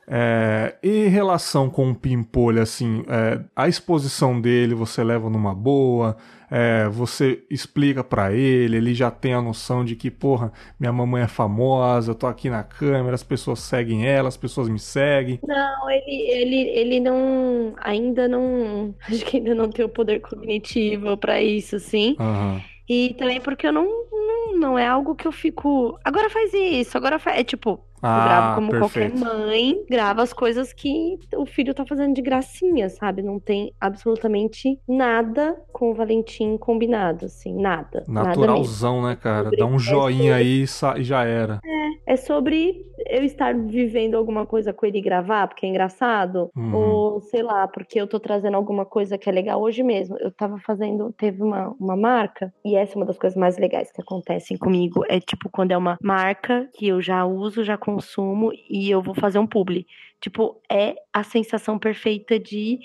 Speaker 1: É, em relação com o Pimpolho, assim, é, a exposição dele você leva numa boa, é, você explica pra ele, ele já tem a noção de que, porra, minha mamãe é famosa, eu tô aqui na câmera, as pessoas seguem ela, as pessoas me seguem.
Speaker 3: Não, ele, ele, ele não. Ainda não. [LAUGHS] Acho que ainda não tem o poder cognitivo pra isso, assim.
Speaker 1: Aham.
Speaker 3: E também porque eu não, não, não é algo que eu fico. Agora faz isso, agora faz. É tipo, eu gravo
Speaker 1: Ah,
Speaker 3: como
Speaker 1: perfeito.
Speaker 3: qualquer mãe, grava as coisas que o filho tá fazendo de gracinha, sabe? Não tem absolutamente nada com o Valentim combinado, assim, nada. Nada.
Speaker 1: Naturalzão, né, cara? Dá um joinha aí e e já era.
Speaker 3: É sobre eu estar vivendo alguma coisa com ele e gravar, porque é engraçado.
Speaker 1: Uhum.
Speaker 3: Ou, sei lá, porque eu tô trazendo alguma coisa que é legal. Hoje mesmo, eu tava fazendo, teve uma, uma marca, e essa é uma das coisas mais legais que acontecem comigo. É tipo, quando é uma marca que eu já uso, já consumo, e eu vou fazer um publi. Tipo, é a sensação perfeita de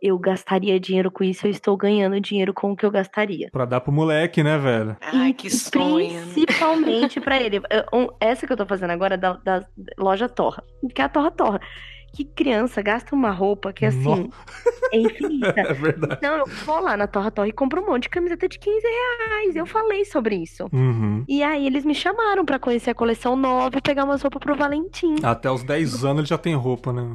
Speaker 3: eu gastaria dinheiro com isso, eu estou ganhando dinheiro com o que eu gastaria.
Speaker 1: Pra dar pro moleque, né, velho?
Speaker 2: Ai,
Speaker 3: E
Speaker 2: que sonho.
Speaker 3: Principalmente pra ele. Um- Essa que eu tô fazendo agora é da, da loja Torra. Que é a Torra Torra. Que criança gasta uma roupa que assim
Speaker 1: No-
Speaker 3: é infinita. [LAUGHS]
Speaker 1: É verdade.
Speaker 3: Não, eu vou lá na Torra Torra e compro um monte de camiseta de 15 reais. Eu falei sobre isso.
Speaker 1: Uhum.
Speaker 3: E aí eles me chamaram pra conhecer a coleção nova e pegar umas roupas pro Valentim.
Speaker 1: Até os 10 anos ele já tem roupa, né?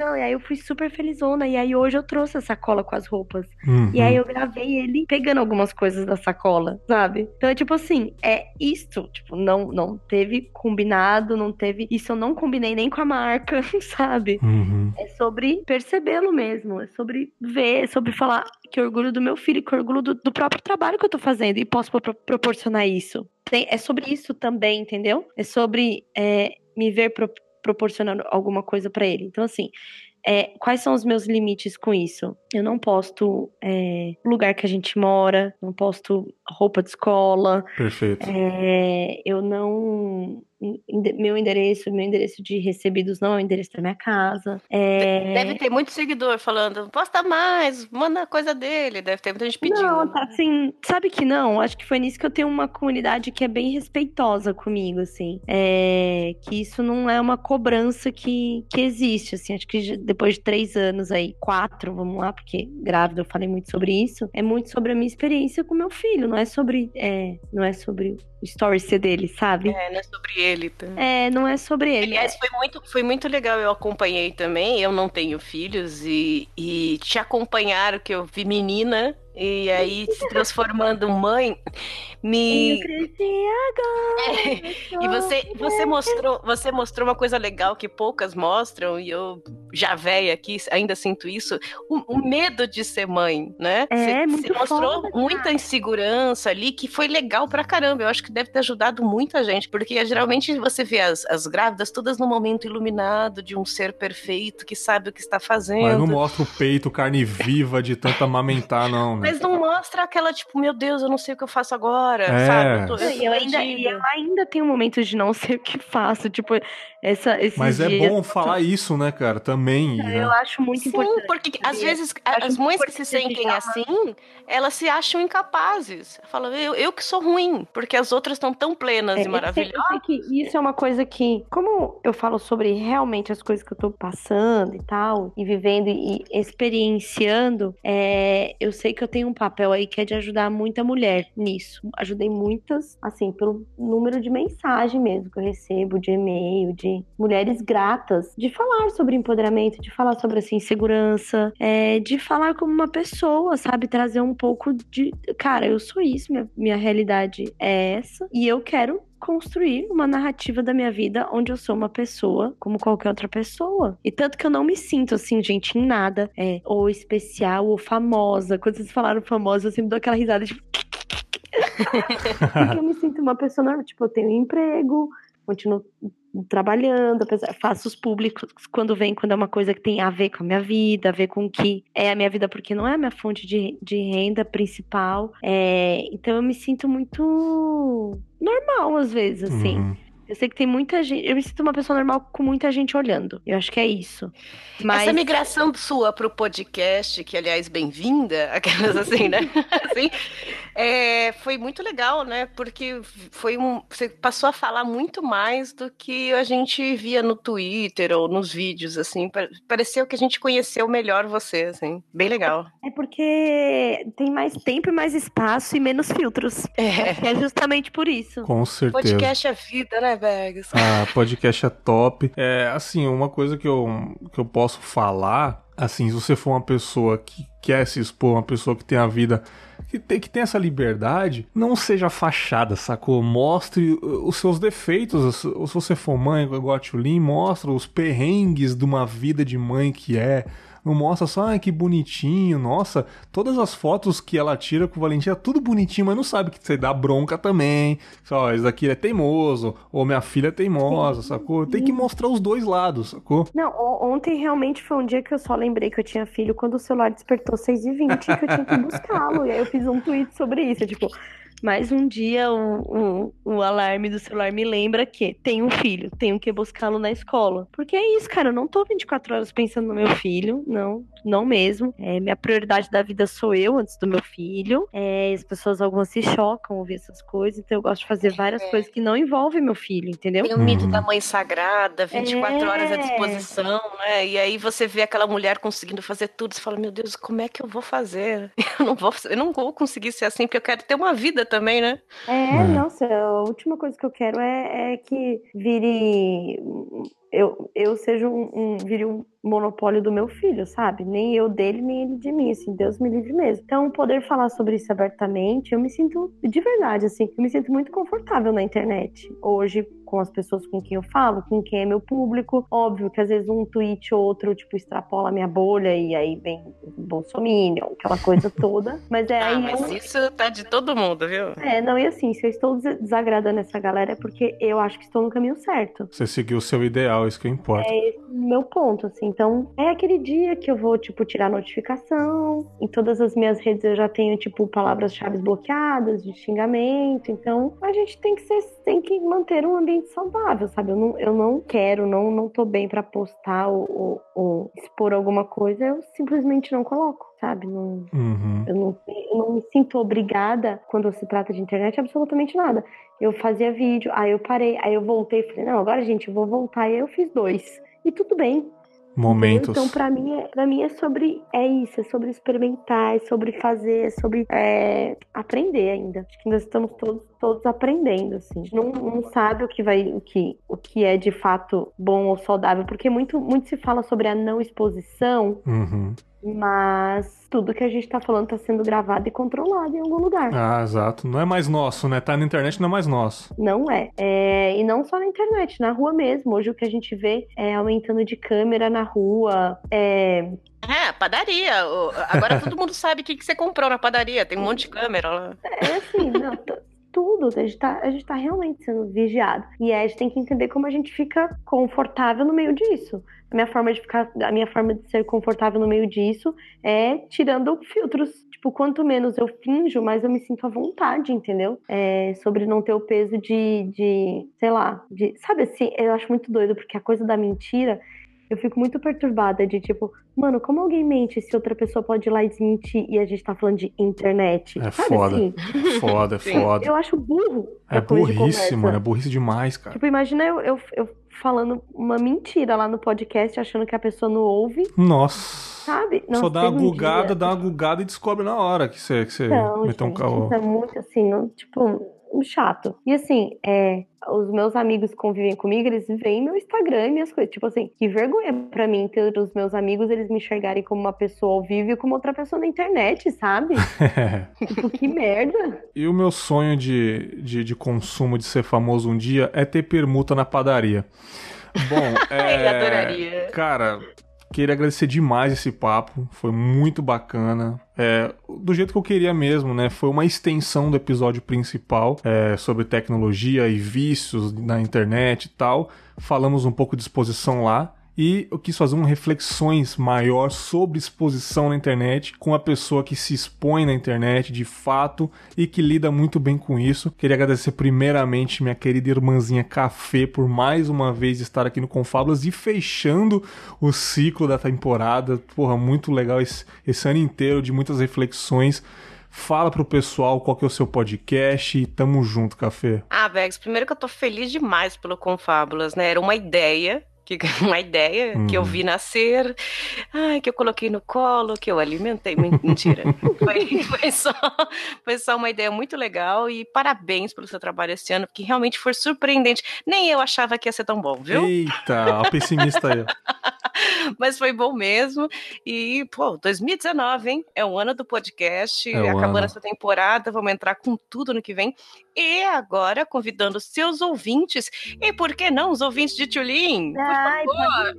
Speaker 3: Não, e aí eu fui super felizona. E aí hoje eu trouxe a sacola com as roupas.
Speaker 1: Uhum.
Speaker 3: E aí eu gravei ele pegando algumas coisas da sacola, sabe? Então é tipo assim, é isto, tipo, não não teve combinado, não teve, isso eu não combinei nem com a marca, [LAUGHS] sabe?
Speaker 1: Uhum.
Speaker 3: É sobre percebê-lo mesmo, é sobre ver, é sobre falar que orgulho do meu filho, que orgulho do, do próprio trabalho que eu tô fazendo e posso pro- proporcionar isso. Tem- é sobre isso também, entendeu? É sobre é, me ver pro- proporcionando alguma coisa pra ele. Então assim, é, quais são os meus limites com isso? Eu não posto é, lugar que a gente mora, não posto roupa de escola,
Speaker 1: Perfeito.
Speaker 3: é, eu não meu endereço, meu endereço de recebidos não é o endereço da minha casa. É...
Speaker 2: Deve ter muito seguidor falando, posta mais, manda coisa dele. Deve ter muita gente pedindo.
Speaker 3: Não, tá assim, sabe que não? Acho que foi nisso que eu tenho uma comunidade que é bem respeitosa comigo, assim. É... Que isso não é uma cobrança que, que existe, assim. Acho que depois de três anos aí, quatro, vamos lá, porque grávida eu falei muito sobre isso, é muito sobre a minha experiência com meu filho, não é sobre, é, não é sobre ser dele, sabe?
Speaker 2: É, não é sobre ele. Tá?
Speaker 3: É, não é sobre ele.
Speaker 2: Aliás, foi muito, foi muito legal, eu acompanhei também, eu não tenho filhos, e, e te acompanhar, que eu vi menina, e aí se transformando mãe, me. E [LAUGHS] você, você mostrou, você mostrou uma coisa legal que poucas mostram e eu já velha aqui ainda sinto isso, o, o medo de ser mãe, né?
Speaker 3: É,
Speaker 2: você,
Speaker 3: muito
Speaker 2: você mostrou
Speaker 3: foda,
Speaker 2: muita insegurança ali que foi legal pra caramba. Eu acho que deve ter ajudado muita gente, porque geralmente você vê as, as grávidas todas no momento iluminado de um ser perfeito que sabe o que está fazendo.
Speaker 1: Mas não mostra o peito, carne viva de tanto amamentar, não.
Speaker 2: Mas não mostra aquela, tipo, meu Deus, eu não sei o que eu faço agora,
Speaker 1: É.
Speaker 2: sabe? Eu, tô, eu,
Speaker 3: E eu ainda, e eu ainda tenho momentos de não sei o que faço, tipo, essa, esses
Speaker 1: Mas é
Speaker 3: dias,
Speaker 1: bom falar isso, né, cara? Também. né?
Speaker 3: Eu acho muito
Speaker 2: Sim,
Speaker 3: importante.
Speaker 2: porque às vezes
Speaker 3: Acho
Speaker 2: as mães que se sentem assim, elas se acham incapazes. Falam, eu, eu que sou ruim, porque as outras estão tão plenas
Speaker 3: É,
Speaker 2: e
Speaker 3: sei- eu
Speaker 2: maravilhosas.
Speaker 3: sei que isso é uma coisa que, como eu falo sobre realmente as coisas que eu tô passando e tal, e vivendo e experienciando, é, eu sei que eu tenho um papel aí que é de ajudar muita mulher nisso. Ajudei muitas, assim, pelo número de mensagem mesmo que eu recebo, de e-mail, de mulheres gratas, de falar sobre empoderamento, de falar sobre assim, segurança, é, de falar como uma pessoa, sabe? Trazer um pouco de. Cara, eu sou isso, minha, minha realidade é essa, e eu quero construir uma narrativa da minha vida onde eu sou uma pessoa como qualquer outra pessoa. E tanto que eu não me sinto assim, gente, em nada, é, ou especial, ou famosa. Quando vocês falaram famosa, eu sempre dou aquela risada de. [LAUGHS] [LAUGHS] Porque eu me sinto uma pessoa normal. Tipo, eu tenho um emprego, continuo trabalhando, apesar- faço os públicos quando vem, quando é uma coisa que tem a ver com a minha vida, a ver com o que é a minha vida, porque não é a minha fonte de, de renda principal. É, então eu me sinto muito normal às vezes, assim.
Speaker 1: Uhum.
Speaker 3: Eu sei que tem muita gente. Eu me sinto uma pessoa normal com muita gente olhando. Eu acho que é isso. Mas
Speaker 2: Essa migração sua pro podcast, que aliás, bem-vinda, [LAUGHS] aquelas assim, né? [LAUGHS] assim, é, foi muito legal, né? Porque foi um. Você passou a falar muito mais do que a gente via no Twitter ou nos vídeos, assim. Pa- Pareceu que a gente conheceu melhor você, assim. Bem legal.
Speaker 3: é porque tem mais tempo e mais espaço e menos filtros.
Speaker 2: É.
Speaker 3: É justamente por isso.
Speaker 1: Com certeza.
Speaker 2: Podcast é vida, né, Bergs?
Speaker 1: Ah, podcast é top. É, assim, uma coisa que eu, que eu posso falar, assim, se você for uma pessoa que quer se expor, uma pessoa que tem a vida, que tem, que tem essa liberdade, não seja fachada, sacou? Mostre uh, os seus defeitos. Se você for mãe, igual a Tchulin, mostra os perrengues de uma vida de mãe que é. Não mostra só, ai, que bonitinho, nossa, todas as fotos que ela tira com o Valentim é tudo bonitinho, mas não sabe que você dá bronca também. Só, esse daqui é teimoso, ou minha filha é teimosa, sacou? Tem que mostrar os dois lados, sacou?
Speaker 3: Não, ontem realmente foi um dia que eu só lembrei que eu tinha filho quando o celular despertou 6h20 que eu tinha que buscá-lo. E aí eu fiz um tweet sobre isso. Tipo, mais um dia o, o, o alarme do celular me lembra que tenho um filho, tenho que buscá-lo na escola. Porque é isso, cara, eu não tô 24 horas pensando no meu filho, não, não mesmo. É, minha prioridade da vida sou eu antes do meu filho. É, as pessoas algumas se chocam ouvir essas coisas, então eu gosto de fazer várias
Speaker 2: É.
Speaker 3: coisas que não envolvem meu filho, entendeu?
Speaker 2: Tem o mito
Speaker 1: Uhum.
Speaker 2: da mãe sagrada, 24 horas à
Speaker 3: É.
Speaker 2: disposição, né? E aí você vê aquela mulher conseguindo fazer tudo, você fala, meu Deus, como é que eu vou fazer? [LAUGHS] Eu não vou, eu não vou conseguir ser assim, porque eu quero ter uma vida também, né?
Speaker 3: É,
Speaker 1: É.
Speaker 3: nossa, a última coisa que eu quero é, é que vire. Eu, eu seja um, um- vire um monopólio do meu filho, sabe? Nem eu dele, nem ele de mim, assim, Deus me livre mesmo. Então, poder falar sobre isso abertamente, eu me sinto, de verdade, assim, eu me sinto muito confortável na internet. Hoje, com as pessoas com quem eu falo, com quem é meu público. Óbvio que às vezes um tweet ou outro, tipo, extrapola a minha bolha e aí vem Bolsominion, aquela coisa [LAUGHS] toda. Mas é
Speaker 2: Ah,
Speaker 3: aí.
Speaker 2: mas
Speaker 3: eu-
Speaker 2: isso tá de todo mundo, viu?
Speaker 3: é, não, e assim, se eu estou des- desagradando essa galera é porque eu acho que estou no caminho certo.
Speaker 1: Você seguiu o seu ideal, isso que importa.
Speaker 3: É meu ponto, assim. Então, é aquele dia que eu vou, tipo, tirar notificação. Em todas as minhas redes eu já tenho, tipo, palavras-chave bloqueadas de xingamento. Então, a gente tem que ser, tem que manter um ambiente saudável, sabe? Eu não, eu não quero, não, não tô bem para postar ou, ou, ou expor alguma coisa, eu simplesmente não coloco sabe? Não, uhum. eu, não, eu não me sinto obrigada, quando se trata de internet, absolutamente nada. Eu fazia vídeo, aí eu parei, aí eu voltei falei, não, agora, gente, eu vou voltar. E aí eu fiz dois. E tudo bem.
Speaker 1: Momentos.
Speaker 3: Então, para mim, é, pra mim é sobre. É isso, é sobre experimentar, é sobre fazer, é sobre é, aprender ainda. Acho que ainda estamos todos, todos aprendendo, assim. Não, não sabe o que vai, o que, o que é de fato bom ou saudável, porque muito, muito se fala sobre a não exposição.
Speaker 1: Uhum.
Speaker 3: Mas tudo que a gente tá falando tá sendo gravado e controlado em algum lugar.
Speaker 1: Ah, exato. Não é mais nosso, né? Tá na internet não é mais nosso.
Speaker 3: Não é. é. E não só na internet, na rua mesmo. Hoje o que a gente vê é aumentando de câmera na rua. É,
Speaker 2: é, padaria. Agora todo mundo sabe o que, que você comprou na padaria. Tem um monte de câmera lá.
Speaker 3: É assim, não, tudo. A gente, tá, a gente tá realmente sendo vigiado. E a gente tem que entender como a gente fica confortável no meio disso a minha forma de ficar, a minha forma de ser confortável no meio disso é tirando filtros. Tipo, quanto menos eu finjo, mais eu me sinto à vontade, entendeu? É, sobre não ter o peso de, de, sei lá, de. Sabe assim, eu acho muito doido, porque a coisa da mentira, eu fico muito perturbada de tipo, mano, como alguém mente se outra pessoa pode ir lá e desmentir e a gente tá falando de internet?
Speaker 1: É Sabe foda. Assim? Foda, é foda.
Speaker 3: Eu acho burro.
Speaker 1: É burrice, mano, é burrice demais, cara.
Speaker 3: Tipo, imagina eu, eu, eu falando uma mentira lá no podcast, achando que a pessoa não ouve.
Speaker 1: Nossa.
Speaker 3: Sabe?
Speaker 1: Não, Só dá uma gugada, um dá uma gugada e descobre na hora que você, que você
Speaker 3: não, meteu um carro. Isso é muito assim, não, tipo, chato. E assim, é, os meus amigos que convivem comigo, eles veem meu Instagram e minhas coisas. Tipo assim, que vergonha para mim ter os meus amigos eles me enxergarem como uma pessoa ao vivo e como outra pessoa na internet, sabe? [LAUGHS] tipo, que merda.
Speaker 1: E o meu sonho de, de, de consumo de ser famoso um dia é ter permuta na padaria. Bom, [LAUGHS] é.
Speaker 2: adoraria.
Speaker 1: Cara, Queria agradecer demais esse papo, foi muito bacana. É, do jeito que eu queria mesmo, né? Foi uma extensão do episódio principal é, sobre tecnologia e vícios na internet e tal. Falamos um pouco de exposição lá e eu quis fazer uma reflexões maior sobre exposição na internet com a pessoa que se expõe na internet de fato e que lida muito bem com isso. Queria agradecer primeiramente minha querida irmãzinha Café por mais uma vez estar aqui no Confábulas e fechando o ciclo da temporada. Porra, muito legal esse, esse ano inteiro de muitas reflexões. Fala pro pessoal qual que é o seu podcast e tamo junto, Café.
Speaker 2: Ah, Vex, primeiro que eu tô feliz demais pelo Confábulas, né? Era uma ideia [LAUGHS] uma ideia uhum. que eu uhum. vi nascer, ai, que eu coloquei no colo, que eu alimentei. Mentira. [LAUGHS] foi, foi, só, foi só uma ideia muito legal e parabéns pelo seu trabalho esse ano, porque realmente foi surpreendente. Nem eu achava que ia ser tão bom, viu?
Speaker 1: Eita, a pessimista aí. [LAUGHS] [LAUGHS]
Speaker 2: Mas foi bom mesmo. E, pô, 2019, hein? É o ano do podcast. É acabando ano. essa temporada, vamos entrar com tudo no que vem. E agora, convidando seus ouvintes, e por que não os ouvintes de Tulin? Por Ai, favor.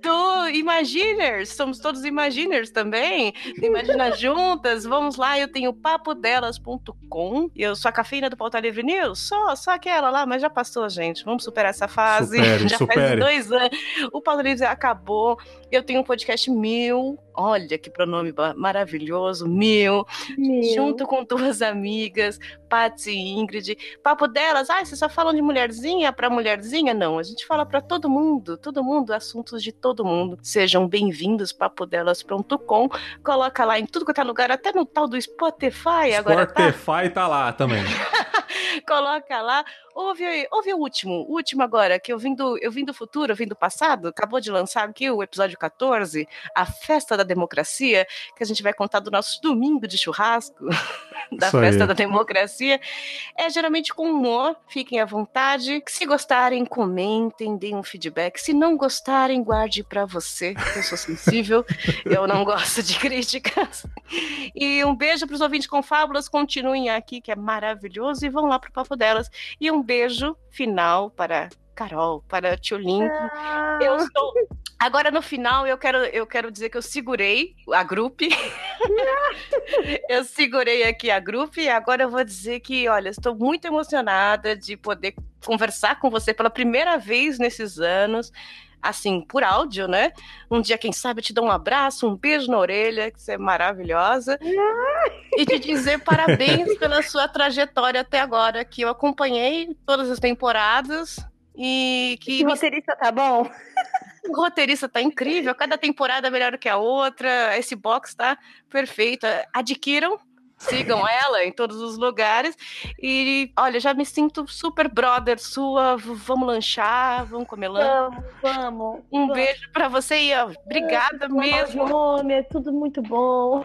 Speaker 2: [LAUGHS] Do Imaginers, somos todos Imaginers também. Imagina [LAUGHS] Juntas, vamos lá, eu tenho papodelas.com. Eu sou a cafeína do Pauta Livre News, só, só aquela lá, mas já passou, gente. Vamos superar essa fase.
Speaker 1: Supere,
Speaker 2: já
Speaker 1: supere.
Speaker 2: faz dois anos. O Pauta Livre acabou. Eu tenho um podcast mil. Olha que pronome maravilhoso, mil. mil. Junto com duas amigas, Patsy e Ingrid. Papo delas, ah, vocês só falam de mulherzinha para mulherzinha? Não, a gente fala para todo mundo, todo mundo, assuntos de todo mundo. Sejam bem-vindos, papodelas.com. Coloca lá em tudo que tá lugar, até no tal do Spotify agora.
Speaker 1: Spotify tá, tá lá também. [LAUGHS]
Speaker 2: Coloca lá. Ouve, ouve o último, o último agora, que eu vim, do, eu vim do futuro, eu vim do passado. Acabou de lançar aqui o episódio 14, A Festa da Democracia, que a gente vai contar do nosso domingo de churrasco, [LAUGHS] da Isso Festa aí. da Democracia. É geralmente com humor, fiquem à vontade. Se gostarem, comentem, deem um feedback. Se não gostarem, guarde para você. Eu sou sensível, [LAUGHS] eu não gosto de críticas. E um beijo para os ouvintes com fábulas, continuem aqui, que é maravilhoso, e vão lá pro Papo Delas. E um beijo final para Carol, para Tio Link. Ah. Eu estou. Agora no final eu quero, eu quero dizer que eu segurei a grupo. [LAUGHS] eu segurei aqui a grupo e agora eu vou dizer que, olha, estou muito emocionada de poder conversar com você pela primeira vez nesses anos assim, por áudio, né? Um dia, quem sabe, eu te dou um abraço, um beijo na orelha, que você é maravilhosa. e te dizer parabéns [LAUGHS] pela sua trajetória até agora, que eu acompanhei todas as temporadas e que.
Speaker 3: O roteirista tá bom? [LAUGHS]
Speaker 2: O roteirista tá incrível, cada temporada é melhor que a outra, esse box tá perfeito. Adquiram sigam ela em todos os lugares. E olha, já me sinto super brother sua. Vamos lanchar, vamos comer lanche.
Speaker 3: Vamos, vamos.
Speaker 2: Um
Speaker 3: vamos.
Speaker 2: beijo para você e ó, obrigada mesmo.
Speaker 3: Nome, é tudo muito bom.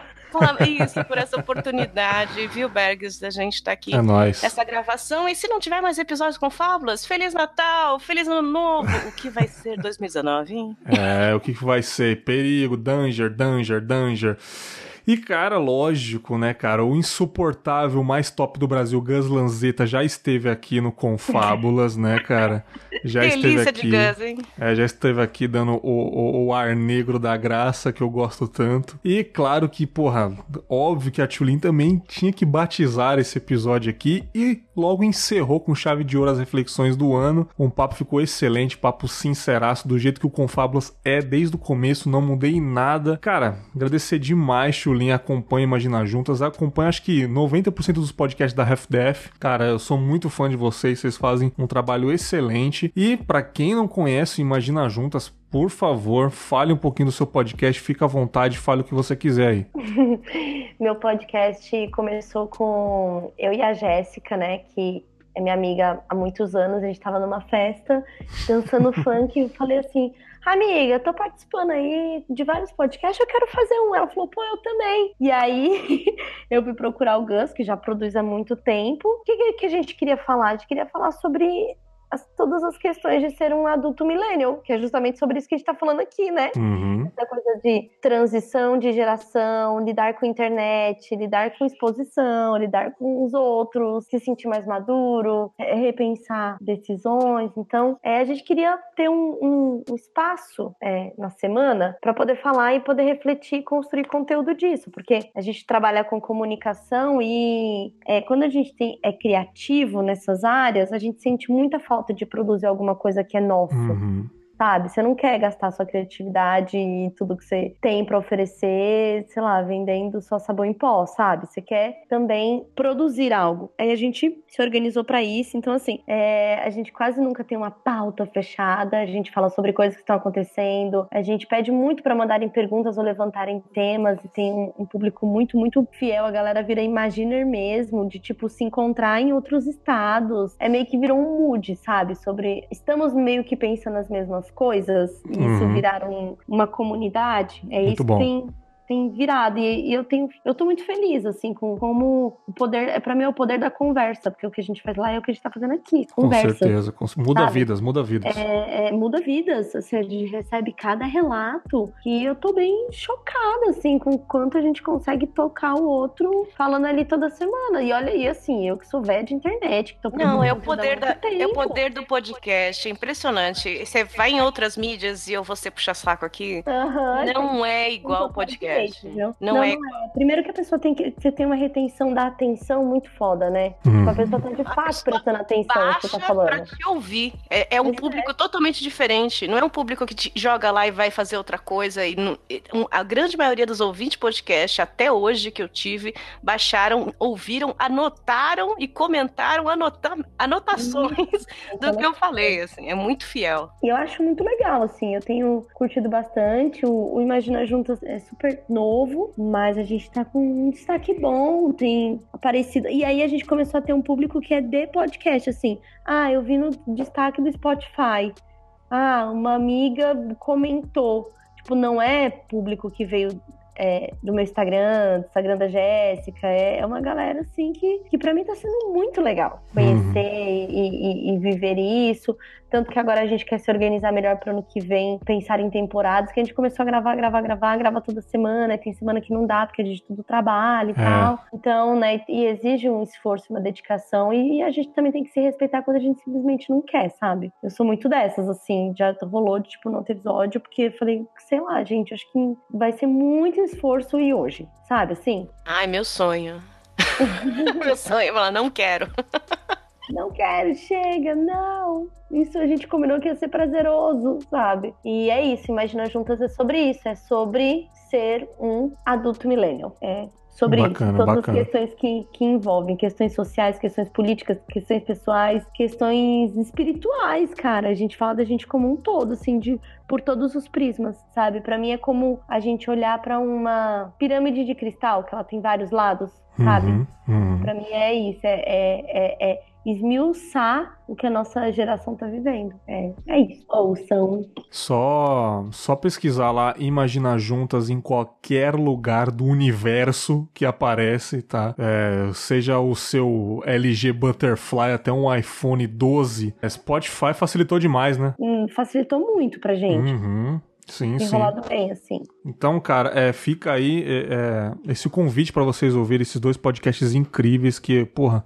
Speaker 2: Isso, por essa oportunidade, viu, Bergs, da gente estar tá aqui
Speaker 1: é nóis.
Speaker 2: nessa gravação. E se não tiver mais episódios com fábulas, Feliz Natal, Feliz Ano Novo. O que vai ser 2019, hein?
Speaker 1: É, o que vai ser? Perigo, danger, danger, danger. E, cara, lógico, né, cara? O insuportável mais top do Brasil, Gus Lanzetta, já esteve aqui no Confábulas, né, cara? Já
Speaker 2: Delícia
Speaker 1: esteve aqui.
Speaker 2: de Gus, hein?
Speaker 1: É, já esteve aqui dando o, o, o, ar negro da graça, que eu gosto tanto. E claro que, porra, óbvio que a Tulin também tinha que batizar esse episódio aqui e logo encerrou com chave de ouro as reflexões do ano. Um papo ficou excelente, papo sinceraço, do jeito que o Confábulas é desde o começo, não mudei em nada. Cara, agradecer demais, Chulin, acompanha Imagina Juntas, acompanha acho que 90% dos podcasts da RefDef. Cara, eu sou muito fã de vocês, vocês fazem um trabalho excelente. E para quem não conhece Imagina Juntas, por favor, fale um pouquinho do seu podcast, fica à vontade, fale o que você quiser aí. [LAUGHS]
Speaker 3: Meu podcast começou com eu e a Jéssica, né, que é minha amiga há muitos anos, a gente tava numa festa, dançando [LAUGHS] funk, e eu falei assim, amiga, eu tô participando aí de vários podcasts, eu quero fazer um. Ela falou, pô, eu também. E aí [LAUGHS] eu fui procurar o Gus, que já produz há muito tempo. O que, que a gente queria falar? A gente queria falar sobre as, todas as questões de ser um adulto millennial, que é justamente sobre isso que a gente está falando aqui, né?
Speaker 1: Uhum.
Speaker 3: Essa coisa de transição de geração, lidar com a internet, lidar com exposição, lidar com os outros, se sentir mais maduro, é, repensar decisões. Então, é, a gente queria ter um, um, um espaço é, na semana para poder falar e poder refletir e construir conteúdo disso, porque a gente trabalha com comunicação e é, quando a gente tem, é criativo nessas áreas, a gente sente muita falta falta de produzir alguma coisa que é nossa.
Speaker 1: Uhum
Speaker 3: sabe? Você não quer gastar sua criatividade e tudo que você tem para oferecer, sei lá, vendendo só sabão em pó, sabe? Você quer também produzir algo. Aí a gente se organizou para isso. Então, assim, é, a gente quase nunca tem uma pauta fechada. A gente fala sobre coisas que estão acontecendo. A gente pede muito para mandarem perguntas ou levantarem temas. E tem um, um público muito, muito fiel. A galera vira imaginer mesmo, de tipo se encontrar em outros estados. É meio que virou um mood, sabe? Sobre estamos meio que pensando nas mesmas coisas e uhum. isso virar um, uma comunidade. É
Speaker 1: muito
Speaker 3: isso
Speaker 1: bom.
Speaker 3: que tem tem virado. E, e, eu tenho, eu tô muito feliz, assim, com como o poder, é para mim é o poder da conversa, porque o que a gente faz lá é o que a gente tá fazendo aqui, conversa.
Speaker 1: Com certeza, com, muda sabe? vidas, muda vidas.
Speaker 3: É, é, muda vidas, assim, a gente recebe cada relato que eu tô bem chocada, assim, com quanto a gente consegue tocar o outro falando ali toda semana. E olha aí, assim, eu que sou velha de internet, que tô
Speaker 2: Não, é o poder da, é o poder do podcast, é impressionante. Você vai em outras mídias e eu vou ser puxa saco aqui,
Speaker 3: uhum,
Speaker 2: não é igual o Não,
Speaker 3: não, é... não, é... Primeiro que a pessoa tem que. Você tem uma retenção da atenção muito foda, né?
Speaker 1: Hum.
Speaker 3: A pessoa tá de fato prestando atenção no que você tá falando.
Speaker 2: Pra te ouvir. É, é um público é. totalmente diferente. Não é um público que te joga lá e vai fazer outra coisa. E não, a grande maioria dos ouvintes podcast, até hoje que eu tive, baixaram, ouviram, anotaram e comentaram anota, anotações hum, [LAUGHS] do que eu falei. Assim, é muito fiel.
Speaker 3: E eu acho muito legal, assim. Eu tenho curtido bastante. O, o Imagina Juntas é super novo, mas a gente tá com um destaque bom, tem aparecido. E aí a gente começou a ter um público que é de podcast, assim. Ah, eu vi no destaque do Spotify. Ah, uma amiga comentou. Tipo, não é público que veio é, do meu Instagram, do Instagram da Jéssica. É, é, uma galera, assim, que, que para mim tá sendo muito legal conhecer uhum. e, e, e, viver isso. Tanto que agora a gente quer se organizar melhor para ano que vem, pensar em temporadas, que a gente começou a gravar, gravar, gravar, grava toda semana, tem semana que não dá, porque a gente tudo trabalha e é. tal. Então, né, e exige um esforço, uma dedicação, e a gente também tem que se respeitar quando a gente simplesmente não quer, sabe? Eu sou muito dessas, assim, já rolou de, tipo, não ter episódio, porque eu falei, sei lá, gente, acho que vai ser muito esforço e hoje, sabe, assim?
Speaker 2: Ai, meu sonho. [LAUGHS] meu sonho, é falar, não quero. [LAUGHS]
Speaker 3: Não quero, chega, não. Isso a gente combinou que ia ser prazeroso, sabe? E é isso, Imagina Juntas é sobre isso, é sobre ser um adulto millennial. É sobre
Speaker 1: bacana,
Speaker 3: isso, todas
Speaker 1: bacana.
Speaker 3: as questões que, que envolvem questões sociais, questões políticas, questões pessoais, questões espirituais, cara. A gente fala da gente como um todo, assim, de por todos os prismas, sabe? Para mim é como a gente olhar para uma pirâmide de cristal, que ela tem vários lados, sabe?
Speaker 1: Uhum, uhum.
Speaker 3: Para mim é isso, é, é, é, é esmiuçar o que a nossa geração tá vivendo. É, é isso. Ouçam.
Speaker 1: Só, só pesquisar lá Imagina Juntas em qualquer lugar do universo que aparece, tá? É, seja o seu LG Butterfly até um iPhone 12. É, Spotify facilitou demais, né?
Speaker 3: Hum, facilitou muito pra gente.
Speaker 1: Uhum. Sim, sim.
Speaker 3: Enrolado bem, assim.
Speaker 1: Então, cara, é, fica aí é, é, esse convite para vocês ouvirem esses dois podcasts incríveis que, porra,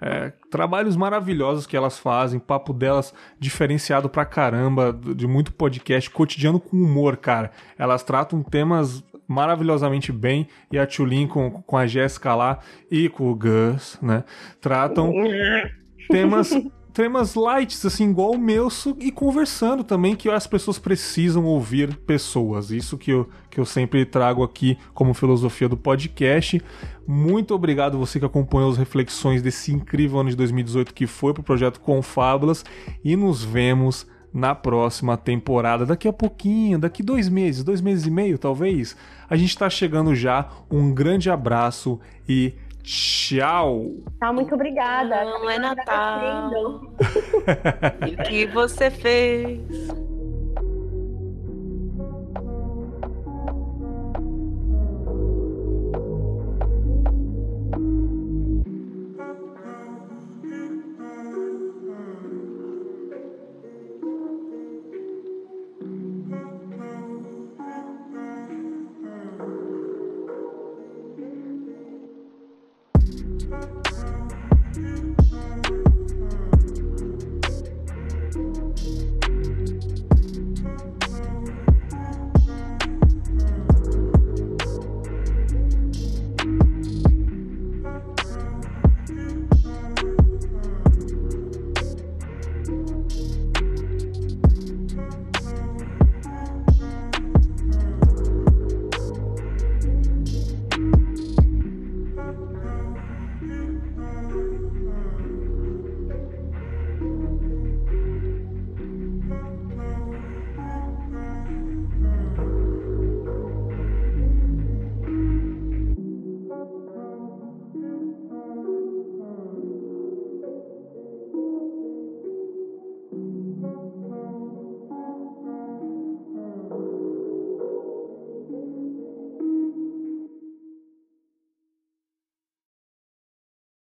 Speaker 1: é, trabalhos maravilhosos que elas fazem, papo delas diferenciado pra caramba, de muito podcast, cotidiano com humor, cara. Elas tratam temas maravilhosamente bem e a Tulin com, com a Jéssica lá e com o Gus, né? Tratam [LAUGHS] temas temas lights, assim, igual o meu, e conversando também, que as pessoas precisam ouvir pessoas. Isso que eu, que eu sempre trago aqui como filosofia do podcast. Muito obrigado você que acompanhou as reflexões desse incrível ano de 2018 que foi pro projeto Confábulas e nos vemos na próxima temporada. Daqui a pouquinho, daqui dois meses, dois meses e meio talvez, a gente tá chegando já. Um grande abraço e Tchau.
Speaker 3: Tá, muito obrigada.
Speaker 2: Não é Natal. [LAUGHS] o que você fez?